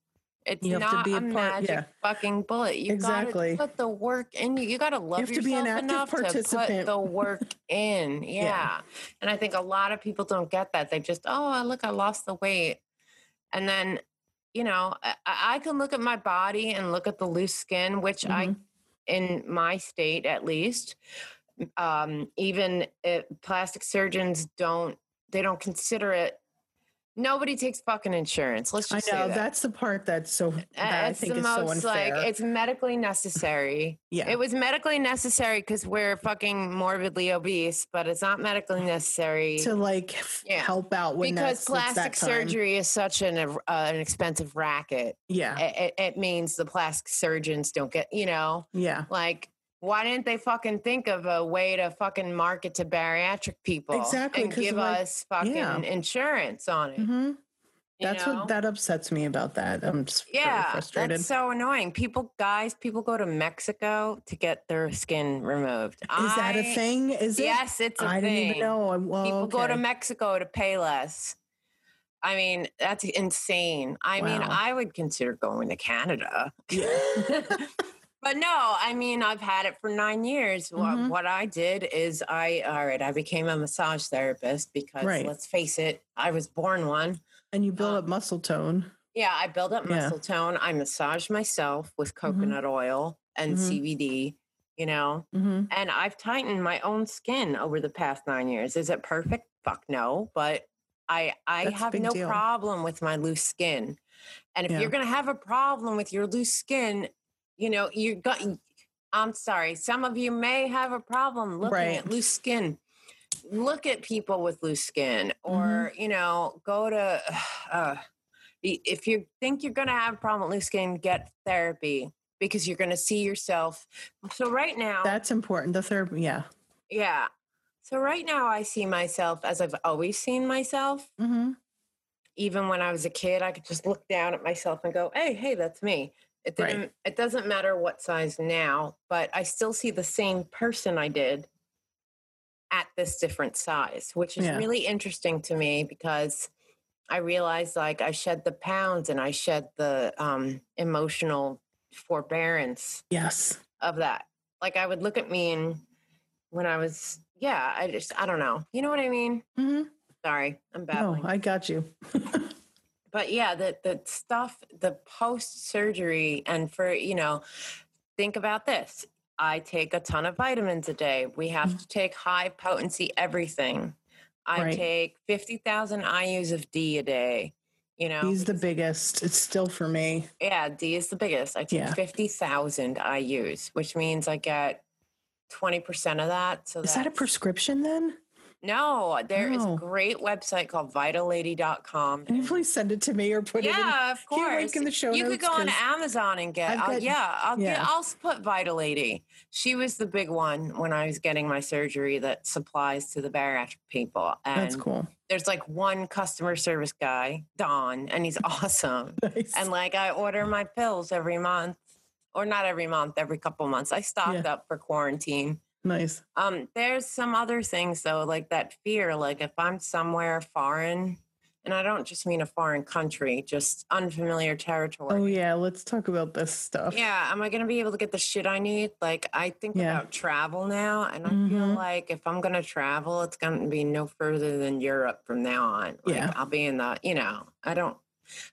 It's You have to not be a, a part- magic yeah. fucking bullet. You Exactly. gotta put the work in you. You gotta love have to be yourself an active enough to put the work in. Yeah. Yeah. And I think a lot of people don't get that. They just, oh, look, I lost the weight. And then, you know, I, I can look at my body and look at the loose skin, which I, Mhm. in my state at least, um, even if plastic surgeons don't, they don't consider it. Nobody takes fucking insurance. Let's just I know say that. that's the part that's so that I think the is so most unfair. like it's medically necessary. yeah. It was medically necessary because we're fucking morbidly obese, but it's not medically necessary to like Yeah. help out when because that's, it's that plastic surgery is such an uh, an expensive racket. Yeah. It, it, it means the plastic surgeons don't get you know Yeah. like. Why didn't they fucking think of a way to fucking market to bariatric people Exactly, and give like, us fucking yeah. insurance on it? hmm That's know? what that upsets me about that. I'm just yeah, frustrated. that's so annoying. People, guys, people go to Mexico to get their skin removed. Is that a thing? Is it? Yes, it's a I thing. I didn't even know. I- Well, People go to. Mexico to pay less. I mean, that's insane. I mean, I would consider going to Canada. but no, I mean, I've had it for nine years. What, Mhm. what I did is I, all right, I became a massage therapist because Right. let's face it, I was born one. and you build uh, up muscle tone. Yeah, I build up Yeah. muscle tone. I massage myself with coconut oil and Mhm. CBD, you know, hmm and I've tightened my own skin over the past nine years. Is it perfect? Fuck no. But I I That's have no deal. problem with my loose skin. And if Yeah. you're gonna have a problem with your loose skin, you know, you got I'm sorry, some of you may have a problem looking Right. at loose skin. Look at people with loose skin, Mm-hmm. or you know, go to uh, if you think you're going to have a problem with loose skin, get therapy because you're going to see yourself. So right now, That's important. The third, yeah. yeah. So right now, I see myself as I've always seen myself. hmm Even when I was a kid, I could just look down at myself and go, "Hey, hey, that's me." It didn't. It doesn't matter what size now, but I still see the same person I did at this different size, which is Yeah. really interesting to me because I realized like I shed the pounds and I shed the um, emotional forbearance Yes. of that. Like I would look at me and when I was, yeah, I just, I don't know. You know what I mean? hmm Sorry, I'm No, babbling. I got you. but yeah, the the stuff, the post surgery, and for you know, think about this. I take a ton of vitamins a day. We have to take high potency everything. I Mm-hmm. Right. take fifty thousand IU's of D a day. You know, He's the biggest. It's still for me. Yeah, D is the biggest. I take Yeah. 50,000 IUs, which means I get 20% of that. So Is that a prescription then? No, there is Oh. a great website called vitallady.com. Can you please send it to me or put it in? Yeah, of course. link in the show you could go on Amazon and get. I've uh, I'll- yeah, I'll get. I'll put Vital Lady. She was the big one when I was getting my surgery that supplies to the bariatric people. And That's cool. there's like one customer service guy, Don, and he's awesome. Nice. And like I order my pills every month, or not every month, every couple months. I stocked up for quarantine. Nice. Um, there's some other things though, like that fear. Like if I'm somewhere foreign, and I don't just mean a foreign country, just unfamiliar territory. Oh yeah, let's talk about this stuff. Yeah, am I going to be able to get the shit I need? Like, I think Yeah. about travel now, and I feel Mhm. like if I'm going to travel, it's going to be no further than Europe from now on. Like, Yeah. I'll be in the, you know, I don't,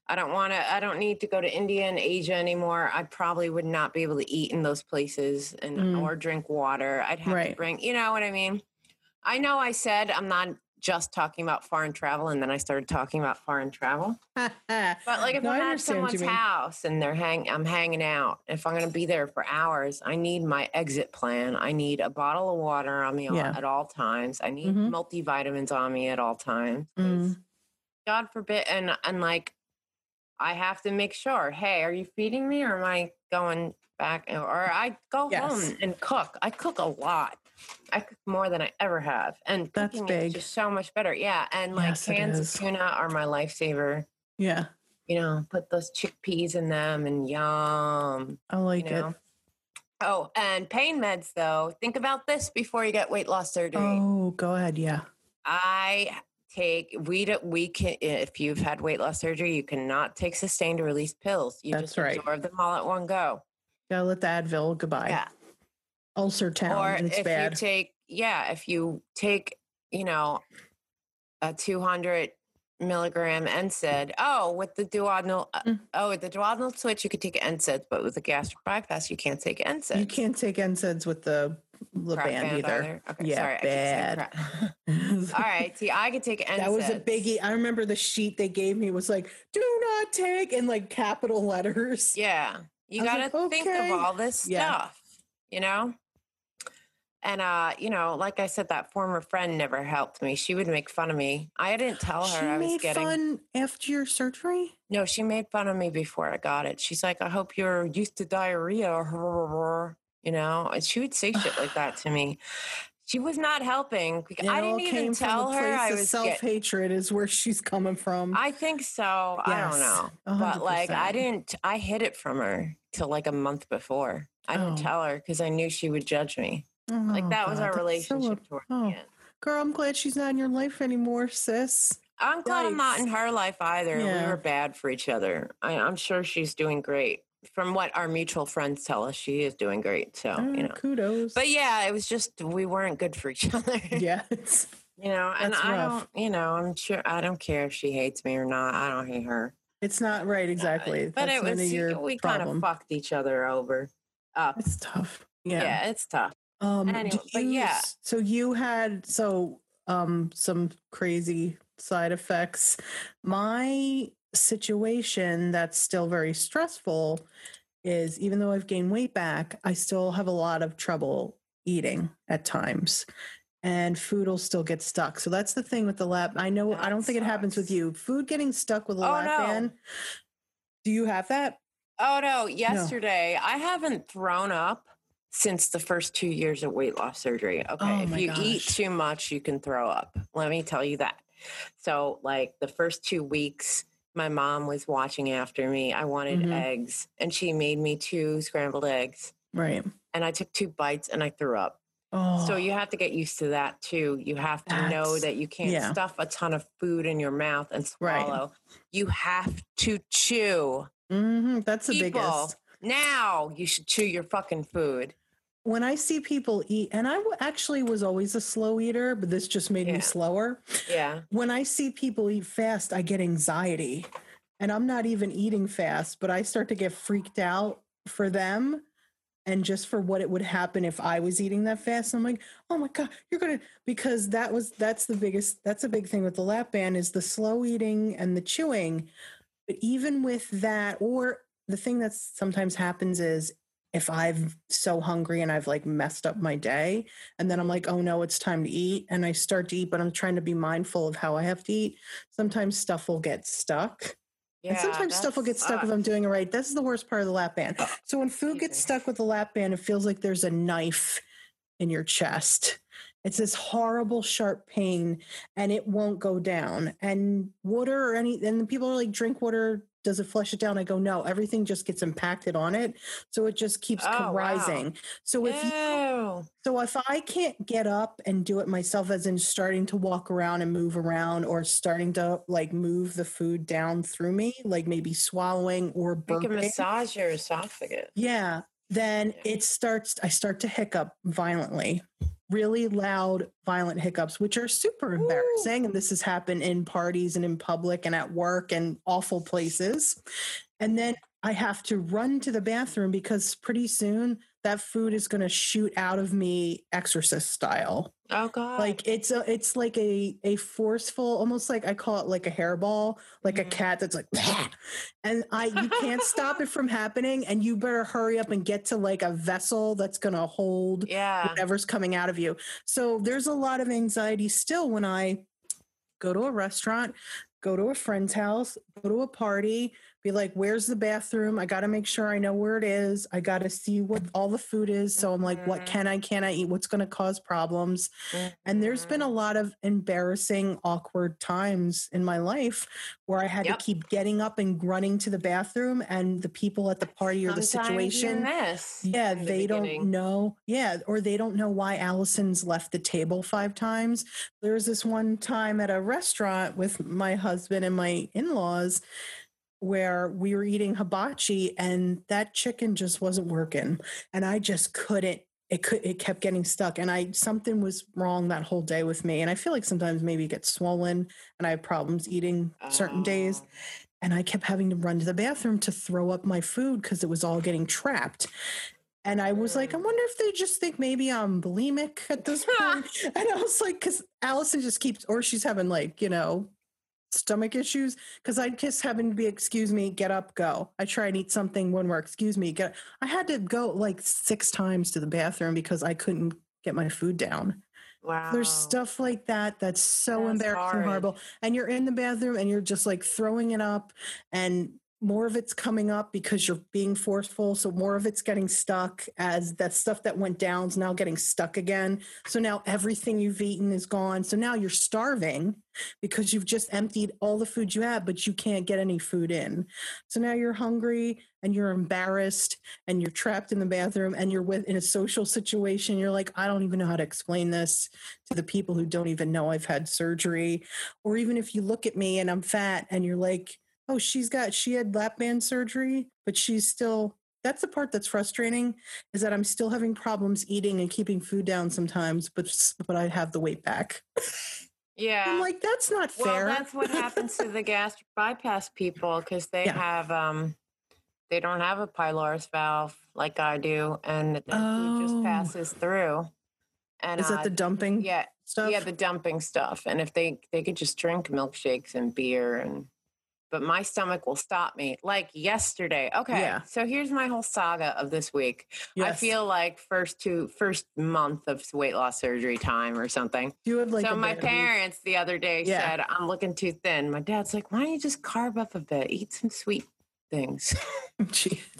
I don't want to, I don't need to go to India and Asia anymore. I probably would not be able to eat in those places and Mm. or drink water. I'd have to bring, you know what I mean? I know I said I'm not just talking about foreign travel, and then I started talking about foreign travel. But like if No, I'm at understand what you someone's house and they're hang I'm hanging out, if I'm gonna be there for hours, I need my exit plan. I need a bottle of water on me all- Yeah. at all times. I need Mhm. multivitamins on me at all times. Mm. God forbid and and like I have to make sure, hey, are you feeding me or am I going back or I go Yes. home and cook. I cook a lot. I cook more than I ever have. And That's cooking big. is just so much better. Yeah. And like Yes, cans of tuna are my lifesaver Yeah, you know, put those chickpeas in them and yum. I like you know. Oh, and pain meds though. Think about this before you get weight loss it. surgery. Oh, go ahead. Yeah. I take we don't we can if you've had weight loss surgery, you cannot take sustained release pills. You That's just right. absorb them all at one go. Gotta let the Advil goodbye. Yeah. Ulcer town. or it's if bad. you take yeah, if you take, you know, a 200 milligram NSAID. Oh, with the duodenal, uh, Mm. oh, with the duodenal switch, you could take NSAIDs, but with the gastric bypass, you can't take NSAIDs. you can't take NSAIDs with the the Crack band, either. Okay, Yeah, sorry, I keep saying bad. All right, see, I could take NSAIDs. That was a biggie. I remember the sheet they gave me was like, "Do not take" in like capital letters. Yeah, you got to like, think of all this Yeah. stuff, you know. And uh, you know, like I said, that former friend never helped me. She would make fun of me. I didn't tell her she I was made getting. fun after your surgery. No, she made fun of me before I got it. She's like, I hope you're used to diarrhea. You know, and she would say shit like that to me. She was not helping. It I didn't even tell her I was. self hatred is where she's coming from. I think so. I don't Yes, know, a but like I didn't. I hid it from her till like a month before. I didn't Oh. tell her because I knew she would judge me. Like Oh, that was our so relationship toward oh. Girl, I'm glad she's not in your life anymore, sis. I'm glad I'm not in her life either. Yeah. We were bad for each other. I, I'm sure she's doing great. From what our mutual friends tell us, she is doing great. So Uh, you know. kudos. But yeah, it was just we weren't good for each other. yeah, You know, and I rough. don't, you know, I'm sure I don't care if she hates me or not. I don't hate her. it's not right exactly. But That's it was your we kind of fucked each other over. Up. It's tough. Yeah. Yeah. it's tough. Um, Anyway, but yeah. So you had so um some crazy side effects. My situation that's still very stressful is even though I've gained weight back, I still have a lot of trouble eating at times. And food will still get stuck. So that's the thing with the lap. I know I don't think it happens with you. Food getting stuck with a Oh, lap no. band. Do you have that? Oh no, yesterday I haven't thrown up since the first two years of weight loss surgery. Okay. Oh, if you eat too much, you can throw up. Let me tell you that. So like the first two weeks, my mom was watching after me. I wanted Mhm. eggs and she made me two scrambled eggs. Right. And I took two bites and I threw up. Oh, So you have to get used to that too. You have to know that you can't yeah. stuff a ton of food in your mouth and swallow. Right. You have to chew. mhm, that's the People, biggest. now you should chew your fucking food. When I see people eat, and I w- actually was always a slow eater, but this just made Yeah. me slower. Yeah. When I see people eat fast, I get anxiety. And I'm not even eating fast, but I start to get freaked out for them and just for what it would happen if I was eating that fast. I'm like, oh my God, you're gonna because that was that's the biggest that's a big thing with the lap band is the slow eating and the chewing. But even with that, or the thing that sometimes happens is if I'm so hungry and I've like messed up my day, and then I'm like, oh no, it's time to eat. And I start to eat, but I'm trying to be mindful of how I have to eat. Sometimes stuff will get stuck. Yeah. and sometimes stuff will get stuck if. I'm doing it right. This is the worst part of the lap band. Uh, so when food gets stuck with the lap band, it feels like there's a knife in your chest. It's this horrible sharp pain and it won't go down. And water or any and the people are like, drink water, does it flush it down? I go, no, everything just gets impacted on it. So it just keeps Oh, wow. rising. So if you so if I can't get up and do it myself, as in starting to walk around and move around, or starting to like move the food down through me, like maybe swallowing or You can burping, massage your esophagus. yeah, then it starts. I start to hiccup violently, really loud, violent hiccups, which are super embarrassing. And this has happened in parties and in public and at work and awful places. And then I have to run to the bathroom because pretty soon that food is going to shoot out of me exorcist style Oh God. like it's a it's like a a forceful almost like i call it like a hairball like a Mhm. cat that's like and i you can't stop it from happening and you better hurry up and get to like a vessel that's going to hold yeah. whatever's coming out of you so there's a lot of anxiety still when i go to a restaurant go to a friend's house go to a party be like where's the bathroom i got to make sure i know where it is i got to see what all the food is so i'm like what Mhm. can i can i eat what's going to cause problems and there's been Mm-hmm. a lot of embarrassing, awkward times in my life where I had Yep. to keep getting up and running to the bathroom, and the people at the party or the Sometimes situation. Yeah, the they don't know. Yeah, or they don't know why Allison's left the table five times. There was this one time at a restaurant with my husband and my in laws where we were eating hibachi and that chicken just wasn't working. And I just couldn't. It could it kept getting stuck and I something was wrong that whole day with me. And I feel like sometimes maybe it gets swollen and I have problems eating certain days Oh. and I kept having to run to the bathroom to throw up my food because it was all getting trapped. And I was like, I wonder if they just think maybe I'm bulimic at this point. and I was like, because Allison just keeps, or she's having like, you know, stomach issues. Because I just having to be, excuse me, get up, go. I try and eat something, wouldn't work. Excuse me, get. I had to go like six times to the bathroom because I couldn't get my food down. Wow. There's stuff like that that's so That's embarrassing, hard. horrible. And you're in the bathroom and you're just like throwing it up. And more of it's coming up because you're being forceful. So more of it's getting stuck as that stuff that went down is now getting stuck again. So now everything you've eaten is gone. So now you're starving because you've just emptied all the food you had, but you can't get any food in. So now you're hungry and you're embarrassed and you're trapped in the bathroom and you're with in a social situation. You're like, I don't even know how to explain this to the people who don't even know I've had surgery. Or even if you look at me and I'm fat and you're like, oh, she's got, she had lap band surgery, but she's still, that's the part that's frustrating is that I'm still having problems eating and keeping food down sometimes, but, but I have the weight back. Yeah. I'm like, that's not well, fair. that's what happens to the gastric bypass people because they Yeah. have um they don't have a pylorus valve like I do, and the food just Oh. passes through. And Is that uh, the dumping yeah, stuff? yeah, the dumping stuff. And if they they could just drink milkshakes and beer and but my stomach will stop me. Like yesterday. Okay. Yeah. So here's my whole saga of this week. Yes. I feel like first two first month of weight loss surgery time or something. you have like so my parents the other day Yeah. said, I'm looking too thin. My dad's like, why don't you just carb up a bit? Eat some sweet things.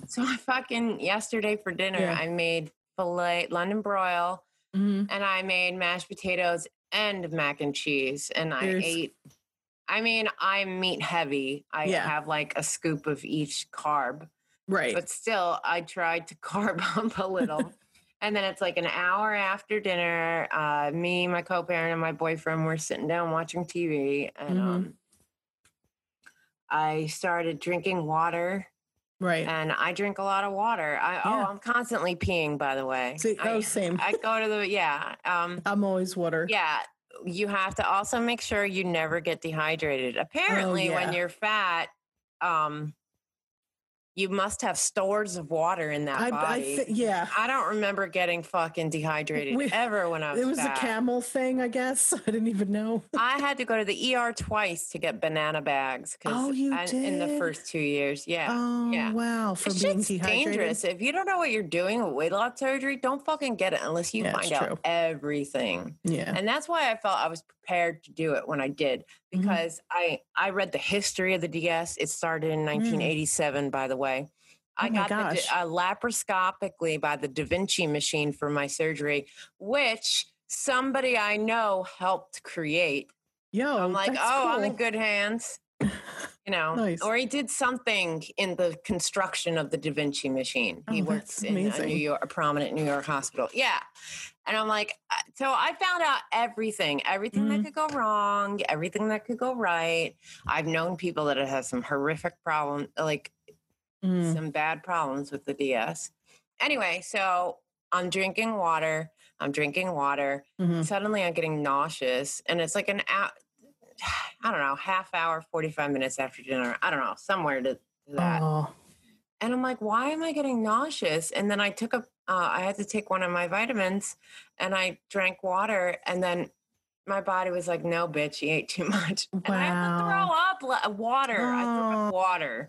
So I fucking yesterday for dinner, Yeah. I made filet London broil Mhm. and I made mashed potatoes and mac and cheese. And I ate I mean, I'm meat heavy. I Yeah. have like a scoop of each carb, Right. but still, I tried to carb up a little. and then it's like an hour after dinner. Uh, me, my co-parent, and my boyfriend were sitting down watching TV, and Mhm. um, I started drinking water. right. And I drink a lot of water. I oh, I'm constantly peeing. By the way, See, I, oh, same. I go to the yeah. Um, I'm always water. yeah, you have to also make sure you never get dehydrated. Apparently, when Oh, yeah. you're fat, um, you must have stores of water in that I, I body. thi- yeah. I don't remember getting fucking dehydrated We- ever when I was It was fat. a camel thing, I guess. I didn't even know. I had to go to the ER twice to get banana bags Oh, you did in the first two years. Yeah. Oh yeah. wow! For it's being just dehydrated. dangerous. If you don't know what you're doing with weight loss surgery, don't fucking get it unless you Yeah, find out true. everything. Yeah. And that's why I felt I was prepared to do it when I did Mhm. because I I read the history of the DS. It started in 1987, by the way. I Mm. Oh my got the, uh, laparoscopically by the Da Vinci machine for my surgery, which somebody I know helped create. Yo, I'm like, oh, I'm in good hands. You know, Nice. or he did something in the construction of the Da Vinci machine. He Oh, works in a New. York, a prominent New York hospital. Yeah, and I'm like, uh, so I found out everything, everything Mhm. that could go wrong, everything that could go right. I've known people that have some horrific problem, like Mm. some bad problems with the DS. Anyway, so I'm drinking water. I'm drinking water. Mhm. Suddenly, I'm getting nauseous, and it's like an hour. I don't know, half hour, 45 minutes after dinner. I don't know, somewhere to, to that. Oh, And I'm like, why am I getting nauseous? And then I took a, uh, I had to take one of my vitamins and I drank water. And then my body was like, no, bitch, you ate too much. And I had to throw up water. I threw Oh. up water.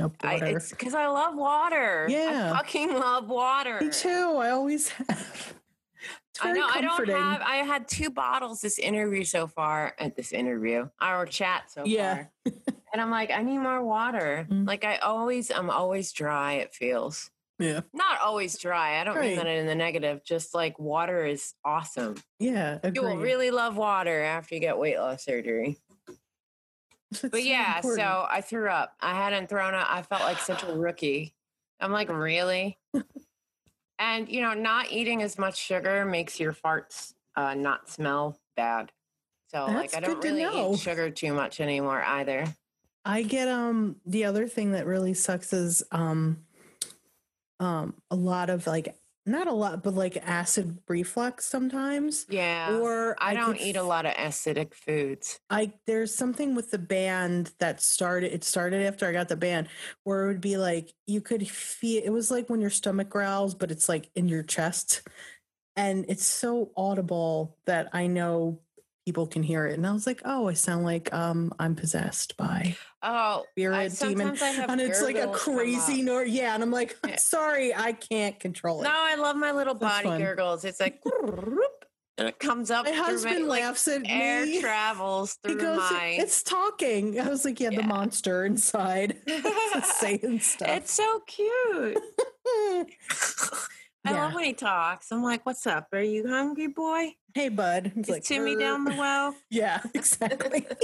Up I, water. it's because I love water. Yeah. I fucking love water. Me too. I always have. I know. I don't have. I had two bottles this interview so far. At this interview, our chat so Yeah. far, and I'm like, I need more water. Mm. Like I always, I'm always dry. It feels Yeah. not always dry. I don't mean that in the negative. Just like water is awesome. Yeah. You will really love water after you get weight loss surgery. But so yeah, important. so I threw up. I hadn't thrown up. I felt like such a rookie. I'm like, really? and you know, not eating as much sugar makes your farts uh, not smell bad. So like, I don't really know. eat sugar too much anymore either. I get um the other thing that really sucks is um um a lot of like not a lot but like acid reflux sometimes Yeah. or I don't could eat a lot of acidic foods. I there's something with the band that started it started after I got the band where it would be like you could feel it was like when your stomach growls but it's like in your chest and it's so audible that I know people can hear it and I was like oh I sound like um I'm possessed by Oh, spirit demon sometimes I have and it's like a gurgles come up. crazy nor yeah and I'm like Yeah. sorry I can't control it No, I love my little That's body fun. gurgles. It's like and it comes up. My husband like, laughs at air me. travels He through goes, my. "It's talking." I was like, "Yeah, the monster inside, saying stuff." It's so cute. I Yeah. love when he talks. I'm like, "What's up? Are you hungry, boy? hey, bud. It's Is Timmy "Grr." down the well?" Yeah, exactly.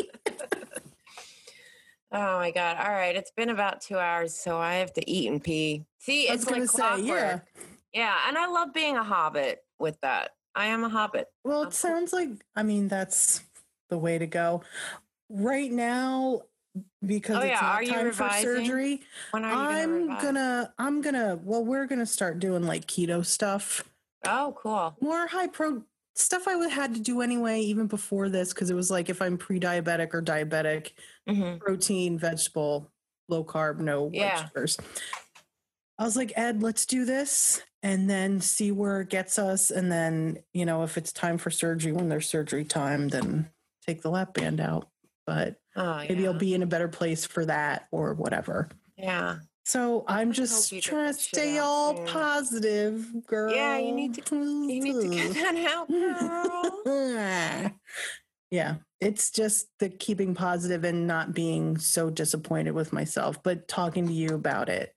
Oh my god! All right, it's been about two hours, so I have to eat and pee. See, it's like say, clockwork. yeah. yeah, and I love being a hobbit with that. I am a hobbit. Well, I'm it cool. sounds like I mean that's the way to go. Right now, because Oh, it's yeah, not are time for surgery, When are I'm revise? gonna I'm gonna well, we're gonna start doing like keto stuff. Oh, cool. More high pro stuff I would had to do anyway, even before this, because it was like if I'm pre-diabetic or diabetic, hmm protein, vegetable, low carb, no Yeah. sugars. I was like, Ed, let's do this and then see where it gets us. And then, you know, if it's time for surgery, when there's surgery time, then take the lap band out. But Oh, maybe I'll be in a better place for that or whatever. Yeah. So I'm just trying to stay all soon. positive, girl. Yeah, you need to- You need to get that out, girl. yeah, it's just the keeping positive and not being so disappointed with myself, but talking to you about it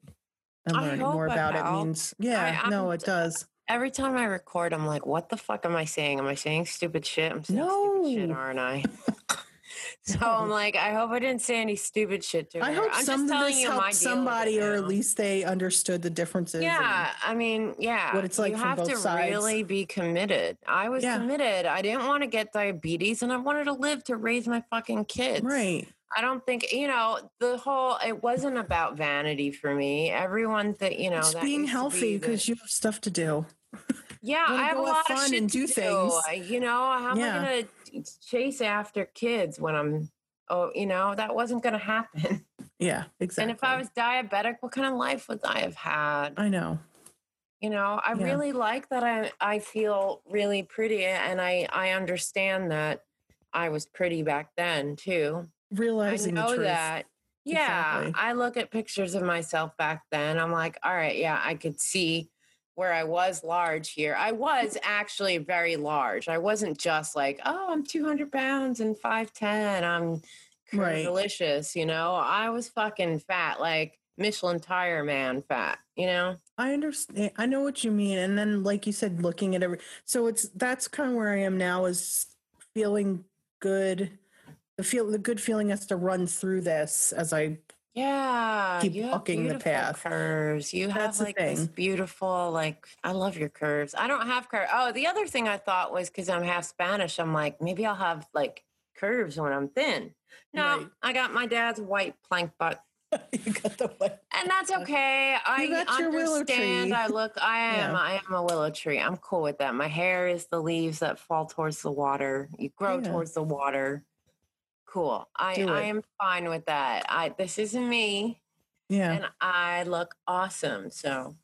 and I learning more about it means, yeah, no, I'm it does. Every time I record, I'm like, what the fuck am I saying? Am I saying stupid shit? I'm saying stupid shit, aren't I? so I'm like, I hope I didn't say any stupid shit to her. I hope I'm some just of telling this you my helped deal with it somebody, or at least they understood the differences. Yeah, I mean, yeah. what it's like you have to sides. really be committed. I was Yeah. committed. I didn't want to get diabetes and I wanted to live to raise my fucking kids. right. I don't think, you know, the whole it wasn't about vanity for me. Everyone that, you know, Just that being healthy be because you have stuff to do. yeah, I have a lot of fun shit and to do things. I- You know, how Yeah. am I going to chase after kids when I'm, oh, you know, that wasn't going to happen. Yeah, exactly. And if I was diabetic, what kind of life would I have had? I know. You know, I Yeah. really like that I I feel really pretty and I I understand that I was pretty back then too. I Realizing the know truth. that. Yeah, Exactly. I look at pictures of myself back then. I'm like, all right, yeah, I could see where I was large here. I was actually very large. I wasn't just like, oh, I'm 200 pounds and 5'10. I'm Right. delicious. You know, I was fucking fat, like Michelin tire man fat, you know? I understand. Eh, I know what you mean. And then, like you said, looking at every. So it's that's kind of where I am now. Is feeling good. The feel the good feeling has to run through this as I. Yeah, keep have walking the path. Curves. You have That's the like this beautiful, like I love your curves. I don't have curves. Oh, the other thing I thought was because I'm half Spanish. I'm like maybe I'll have like curves when I'm thin. No, Right. I got my dad's white plank butt, you got the what? and that's okay. I understand. I look. I am. Yeah. I am a willow tree. I'm cool with that. My hair is the leaves that fall towards the water. You grow Yeah. towards the water. Cool. I I am fine with that. I this isn't me Yeah. and I look awesome. So,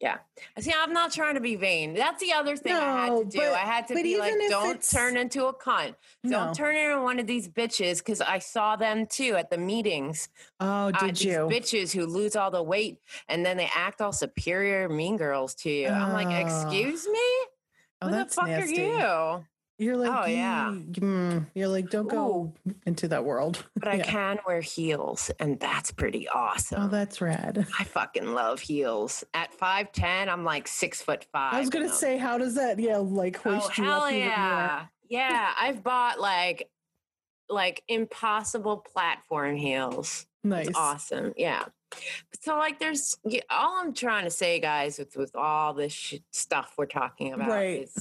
yeah. See, I'm not trying to be vain. That's the other thing I had to do. but- I had to be like, don't turn into a cunt. No. Don't turn into one of these bitches because I saw them too at the meetings. Oh, Uh, did these you? bitches who lose all the weight and then they act all superior, mean girls to you. I'm like, excuse me? Oh, Who the fuck nasty. are you? You're like, Oh, yeah. "You- mm," you're like, don't go into that world. But I Yeah. can wear heels, and that's pretty awesome. Oh, that's rad. I fucking love heels. At five ten, I'm like six foot five. I was gonna say, how does that? Yeah, like oh hoist you hell up yeah, yeah. I've bought like like impossible platform heels. Nice. It's awesome. Yeah. So like, there's all I'm trying to say, guys, with with all this sh- stuff we're talking about Right. is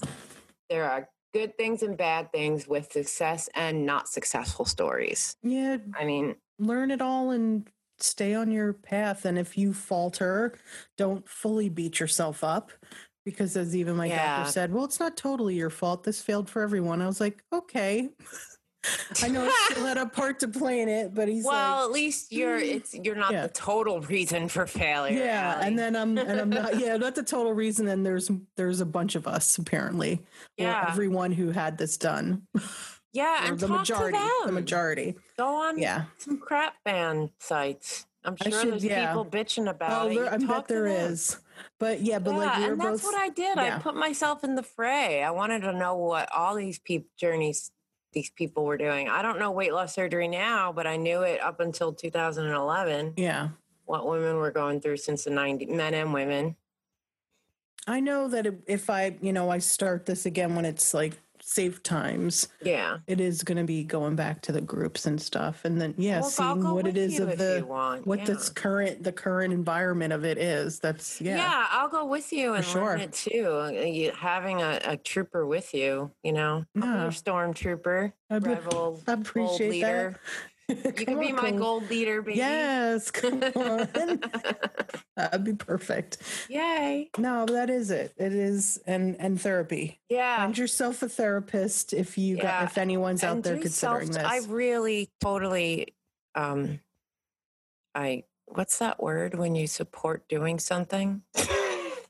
there are good things and bad things with success and not successful stories. Yeah, I mean, learn it all and stay on your path. And if you falter, don't fully beat yourself up. Because as even my Yeah. doctor said, well, it's not totally your fault. This failed for everyone. I was like, okay. I know I still had a part to play in it, but he's well, like, at least you're mm. it's you're not Yeah. the total reason for failure. yeah. Allie. And then I'm and I'm not yeah, that's a total reason. And there's there's a bunch of us apparently. Yeah. everyone who had this done. yeah, and the majority. The majority. Go on Yeah. some crap band sites. I'm sure should- there's yeah. people bitching about Oh, it. You I bet there is. But yeah, but like we were and that's both. what I did. I put myself in the fray. I wanted to know what all these people journeys these people were doing. I don't know weight loss surgery now, but I knew it up until 2011. yeah. What women were going through since the 90s, men and women. I know that if- if I, you know, I start this again when it's like safe times, Yeah. it is going to be going back to the groups and stuff, and then yeah, Well, seeing what it is of the what yeah. this current the current environment of it is. That's yeah. Yeah. I'll go with you and sure. learn it too. Uh, You, having a, a trooper with you, you know, Yeah. stormtrooper, I be- I appreciate leader. You can be my gold leader, baby. Yes, come on. That'd be perfect. Yay. No, that is it. It is and and therapy. Yeah. Find yourself a therapist if you got if anyone's out there considering self- this. I really totally um I what's that word when you support doing something?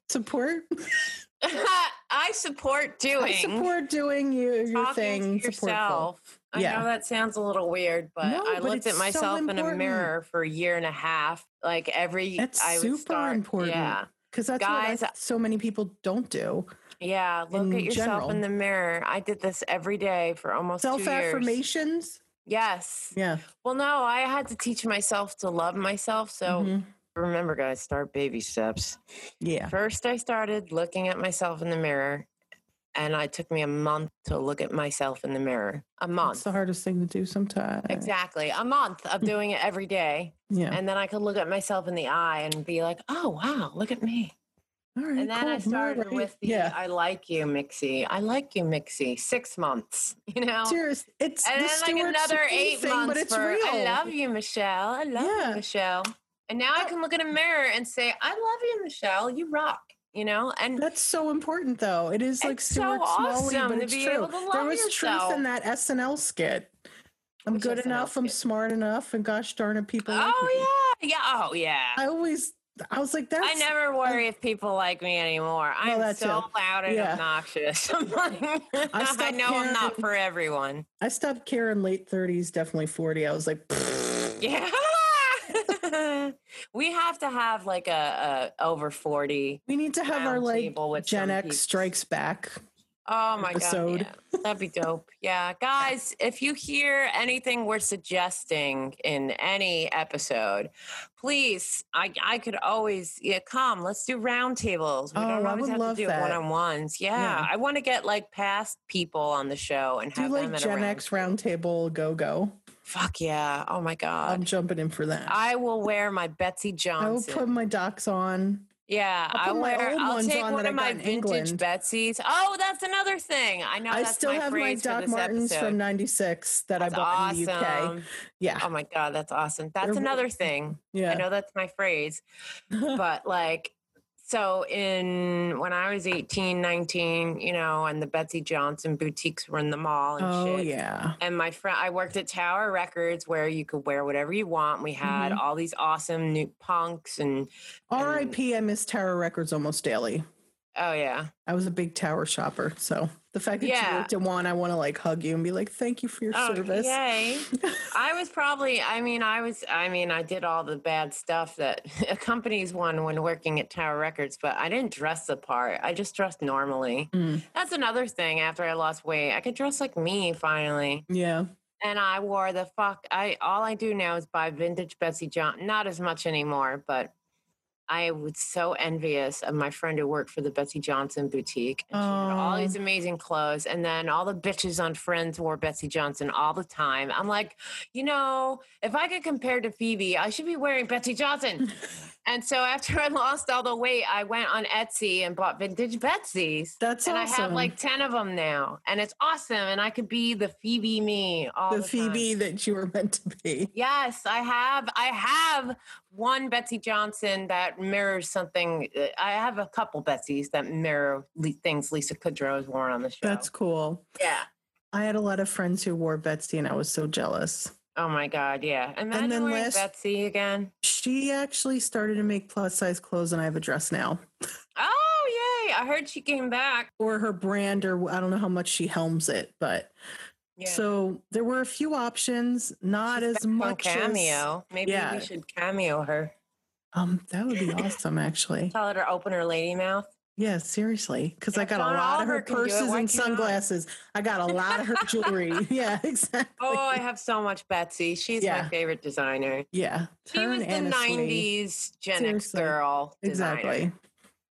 support. I support doing I support doing you, your thing. to supportful. I Yeah. know that sounds a little weird, but No, I but looked at so myself in a mirror for a year and a half. Like every It's I super start, important. Yeah. Because that's Guys, what I- so many people don't do. Yeah. Look at yourself in the mirror. I did this every day for almost Self affirmations. Yes. Yeah. Well, no, I had to teach myself to love myself. So Mhm. remember, guys, start baby steps. Yeah. First, I started looking at myself in the mirror, and it took me a month to look at myself in the mirror. A month. It's the hardest thing to do sometimes. Exactly. A month of doing it every day. Yeah. And then I could look at myself in the eye and be like, oh, wow, look at me. All right. And then I started Alright. with the yeah. I like you, Mixie. I like you, Mixie. Six months, you know? Serious. It's and the then like another eight thing, months but it's for real. I love you, Michele. I love Yeah. you, Michele. And now I can look in a mirror and say, I love you, Michele. You rock. You know, and That's so important, though. It is like It's so Stuart Smalley, but it's true. there was truth in that SNL skit. I'm Which good SNL enough. I'm smart enough, and gosh darn it, people. like oh yeah, yeah, oh yeah. I always, I was like, that's. I never worry if people like me anymore. I'm that so too. loud and Yeah. obnoxious. I'm like, I, stopped know I'm not for everyone. I stopped caring late 30s, definitely 40. I was like, Yeah. we have to have like a, a over 40. we need to have our like Gen X people. Strikes Back. Oh my episode. god. Yeah. That'd be dope. Yeah. Guys, if you hear anything we're suggesting in any episode, please, I I could always yeah, come. Let's do roundtables. We Oh, don't I always would have to do one on ones. Yeah. Yeah. I want to get like past people on the show and Do have them like a Gen round X table. Roundtable Go Go. Fuck yeah. Oh my God. I'm jumping in for that. I will wear my Betsey Johnson. I will put my docs on. Yeah, I'll I put my wear. I'll ones take on one of my vintage. Betsey's. Oh, that's another thing. I know I still have my Doc Martens episode. from 96 that That's I bought in the UK. Yeah. Oh my god, that's awesome. That's They're another thing. yeah. I know that's my phrase, but like so in when I was 18, 19, you know, and the Betsey Johnson boutiques were in the mall and oh, shit. yeah. And my friend, I worked at Tower Records where you could wear whatever you want. We had Mhm. all these awesome new punks and RIP, I miss Tower Records almost daily. oh yeah, I was a big Tower shopper. So the fact that Yeah. you worked at one, I want to like hug you and be like, thank you for your oh service. yay. I was probably, I mean, I was, I mean, I did all the bad stuff that accompanies one when working at Tower Records, but I didn't dress the part. I just dressed normally. Mm, That's another thing after I lost weight. I could dress like me finally. yeah. And I wore the fuck, I, all I do now is buy vintage Betsey John, not as much anymore, but I was so envious of my friend who worked for the Betsey Johnson boutique. And she had all Oh. these amazing clothes. And then all the bitches on Friends wore Betsey Johnson all the time. I'm like, you know, if I could compare to Phoebe, I should be wearing Betsey Johnson. and so after I lost all the weight, I went on Etsy and bought vintage Betsey's. That's and awesome. I have like 10 of them now. And it's awesome. And I could be the Phoebe me all the the, Phoebe time. that you were meant to be. Yes, I have. I have one Betsey Johnson that mirrors something. uh, I have a couple Betsey's that mirror le- things Lisa Kudrow has worn on the show. That's cool. yeah. I had a lot of friends who wore Betsey and I was so jealous. Oh my God. Yeah. Imagine then wearing last- Betsey again. She actually started to make plus size clothes and I have a dress now. Oh, yay. I heard she came back. Or her brand, or I don't know how much she helms it, but Yeah. So there were a few options, not She's as much as- cameo. Maybe Yeah. we should cameo her. um, that would be awesome, actually. Tell her to open her lady mouth. Yeah, seriously, because I got John a lot of her Oliver can do it. purses and sunglasses. I got a lot of her jewelry. yeah, exactly. Oh, I have so much Betsey. She's Yeah. my favorite designer. yeah. She was the '90s Gen X girl. designer. Exactly.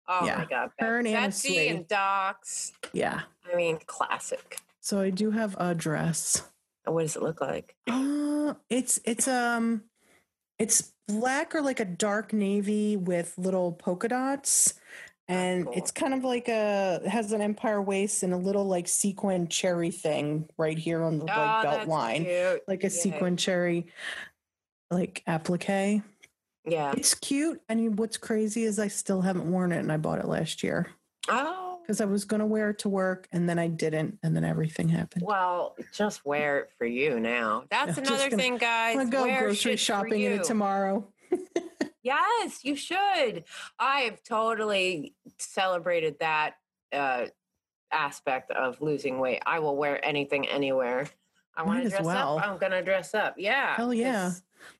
Oh Yeah. my god, Anna Betsey and Docs. Yeah. I mean, classic. So I do have a dress. What does it look like? Uh, it's it's um it's black or like a dark navy with little polka dots. And cool. it's kind of like a has an empire waist and a little like sequin cherry thing right here on the like oh, belt line. cute. Like a Yeah. sequin cherry like applique. Yeah. It's cute. I mean, what's crazy is I still haven't worn it and I bought it last year Oh. Because I was going to wear it to work and then I didn't. And then everything happened. Well, just wear it for you now. That's another gonna- thing, guys. I'm going to go Wear grocery shopping in it tomorrow. Yes, you should. I have totally celebrated that uh, aspect of losing weight. I will wear anything anywhere. I want to dress well. up. I'm gonna dress up. Yeah. Hell yeah.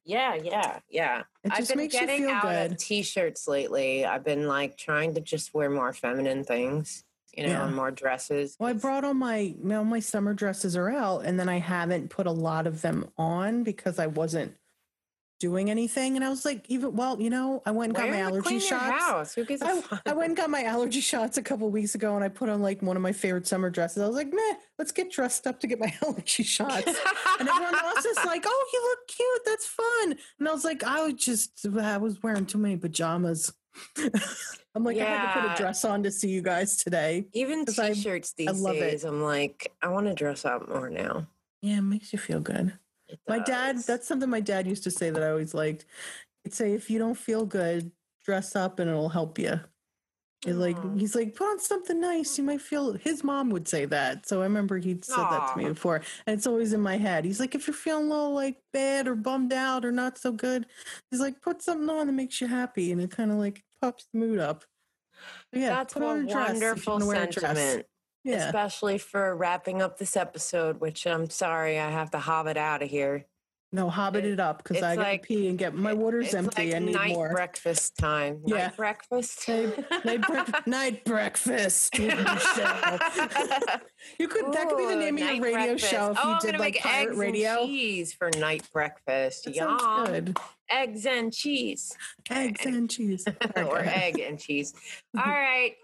Yeah, yeah, yeah. It I've just been makes you getting feel out of good. t-shirts lately. I've been like trying to just wear more feminine things, you know, Yeah. more dresses. Well, I brought all my all my summer dresses are out, and then I haven't put a lot of them on because I wasn't doing anything. And I was like, even well, you know, I went and got my allergy shots. house. Who gives a I. I went and got my allergy shots a couple weeks ago, and I put on like one of my favorite summer dresses. I was like, meh, let's get dressed up to get my allergy shots. And everyone else is like, "Oh, you look cute. That's fun." And I was like, "I was just, I was wearing too many pajamas." I'm like, I had to put a dress on to see you guys today. Even 'Cause I- t-shirts these love it. days, I'm like, I want to dress up more now. Yeah, it makes you feel good. My dad, that's something my dad used to say that I always liked. He'd say, if you don't feel good, dress up and it'll help you. He's like, he's like, put on something nice. You might feel. His mom would say that, so I remember he'd said that to me before, and it's always in my head. He's like, if you're feeling a little like bad or bummed out or not so good, he's like, put something on that makes you happy, and it kind of like pops the mood up. So yeah, That's put a on a dress if you wonderful wanna wear a dress. sentiment, Yeah, especially for wrapping up this episode. Which I'm sorry, I have to hobbit out of here. no, hobbit it- it up because I gotta pee and get my water's empty. Like I need night more. breakfast time. Yeah. Night breakfast. Night, night, brec- night breakfast. you could that could be the name of your radio breakfast. show if oh, you I'm did gonna like make pirate eggs radio. and cheese for night breakfast. That Yum. sounds good. Eggs and cheese. Eggs and cheese. All right, go or egg and cheese. All right.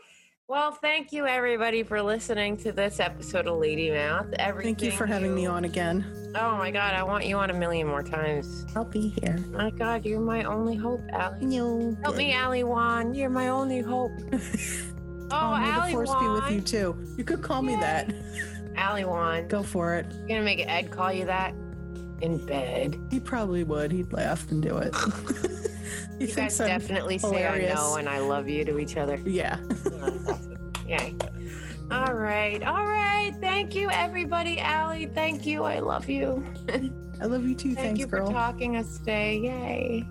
Well, thank you everybody for listening to this episode of Lady Mouth. Everything Thank you for having me on again. Oh my god, I want you on a million more times. I'll be here. My god, you're my only hope, Allie. No, Help me, Allie Wan. You're my only hope. oh, Oh, may the Allie force be with you too. You could call me that. Allie Wan. Go for it. You're gonna make Ed call you that in bed. He probably would. He'd laugh and do it. he You guys thinks I'm definitely say I know and I love you to each other. Yeah. Yay. All right. All right. Thank you, everybody. Allie, thank you. I love you. I love you too. Thank Thanks, you girl. for talking us today. Yay.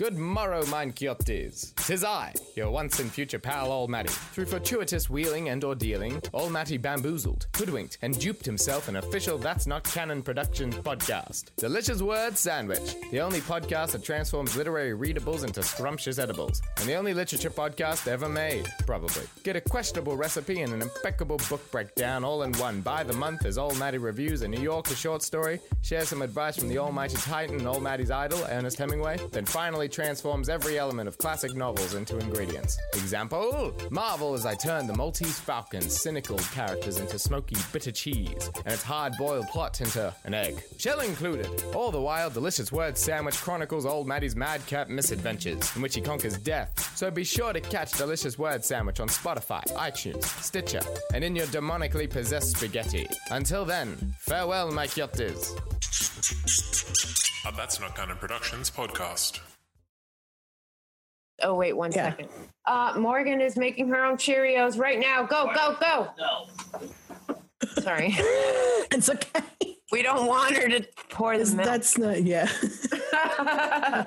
Good morrow, mine Quixotes. Tis I, your once and future pal Old Matty. Through fortuitous wheeling and or dealing, Old Matty bamboozled, hoodwinked, and duped himself an official That's Not Canon Productions podcast. Delicious Word Sandwich, the only podcast that transforms literary readables into scrumptious edibles, and the only literature podcast ever made, probably. Get a questionable recipe and an impeccable book breakdown all in one by the month as Old Matty reviews a New Yorker short story, shares some advice from the almighty titan and Old Matty's idol, Ernest Hemingway, then finally transforms every element of classic novels into ingredients. Example Marvel as I turn the Maltese Falcon's cynical characters into smoky bitter cheese, and its hard boiled plot into an egg. Shell included. All the while, Delicious Word Sandwich chronicles Old Matty's madcap misadventures, in which he conquers death. So be sure to catch Delicious Word Sandwich on Spotify, iTunes, Stitcher, and in your demonically possessed spaghetti. Until then, farewell, my Quixotes. A That's Not Canon Productions podcast. Oh, wait one Yeah. second. Uh, Morgan is making her own Cheerios right now. Go, go, go. No. Sorry. it's okay. We don't want her to pour the milk. That's not. Yeah.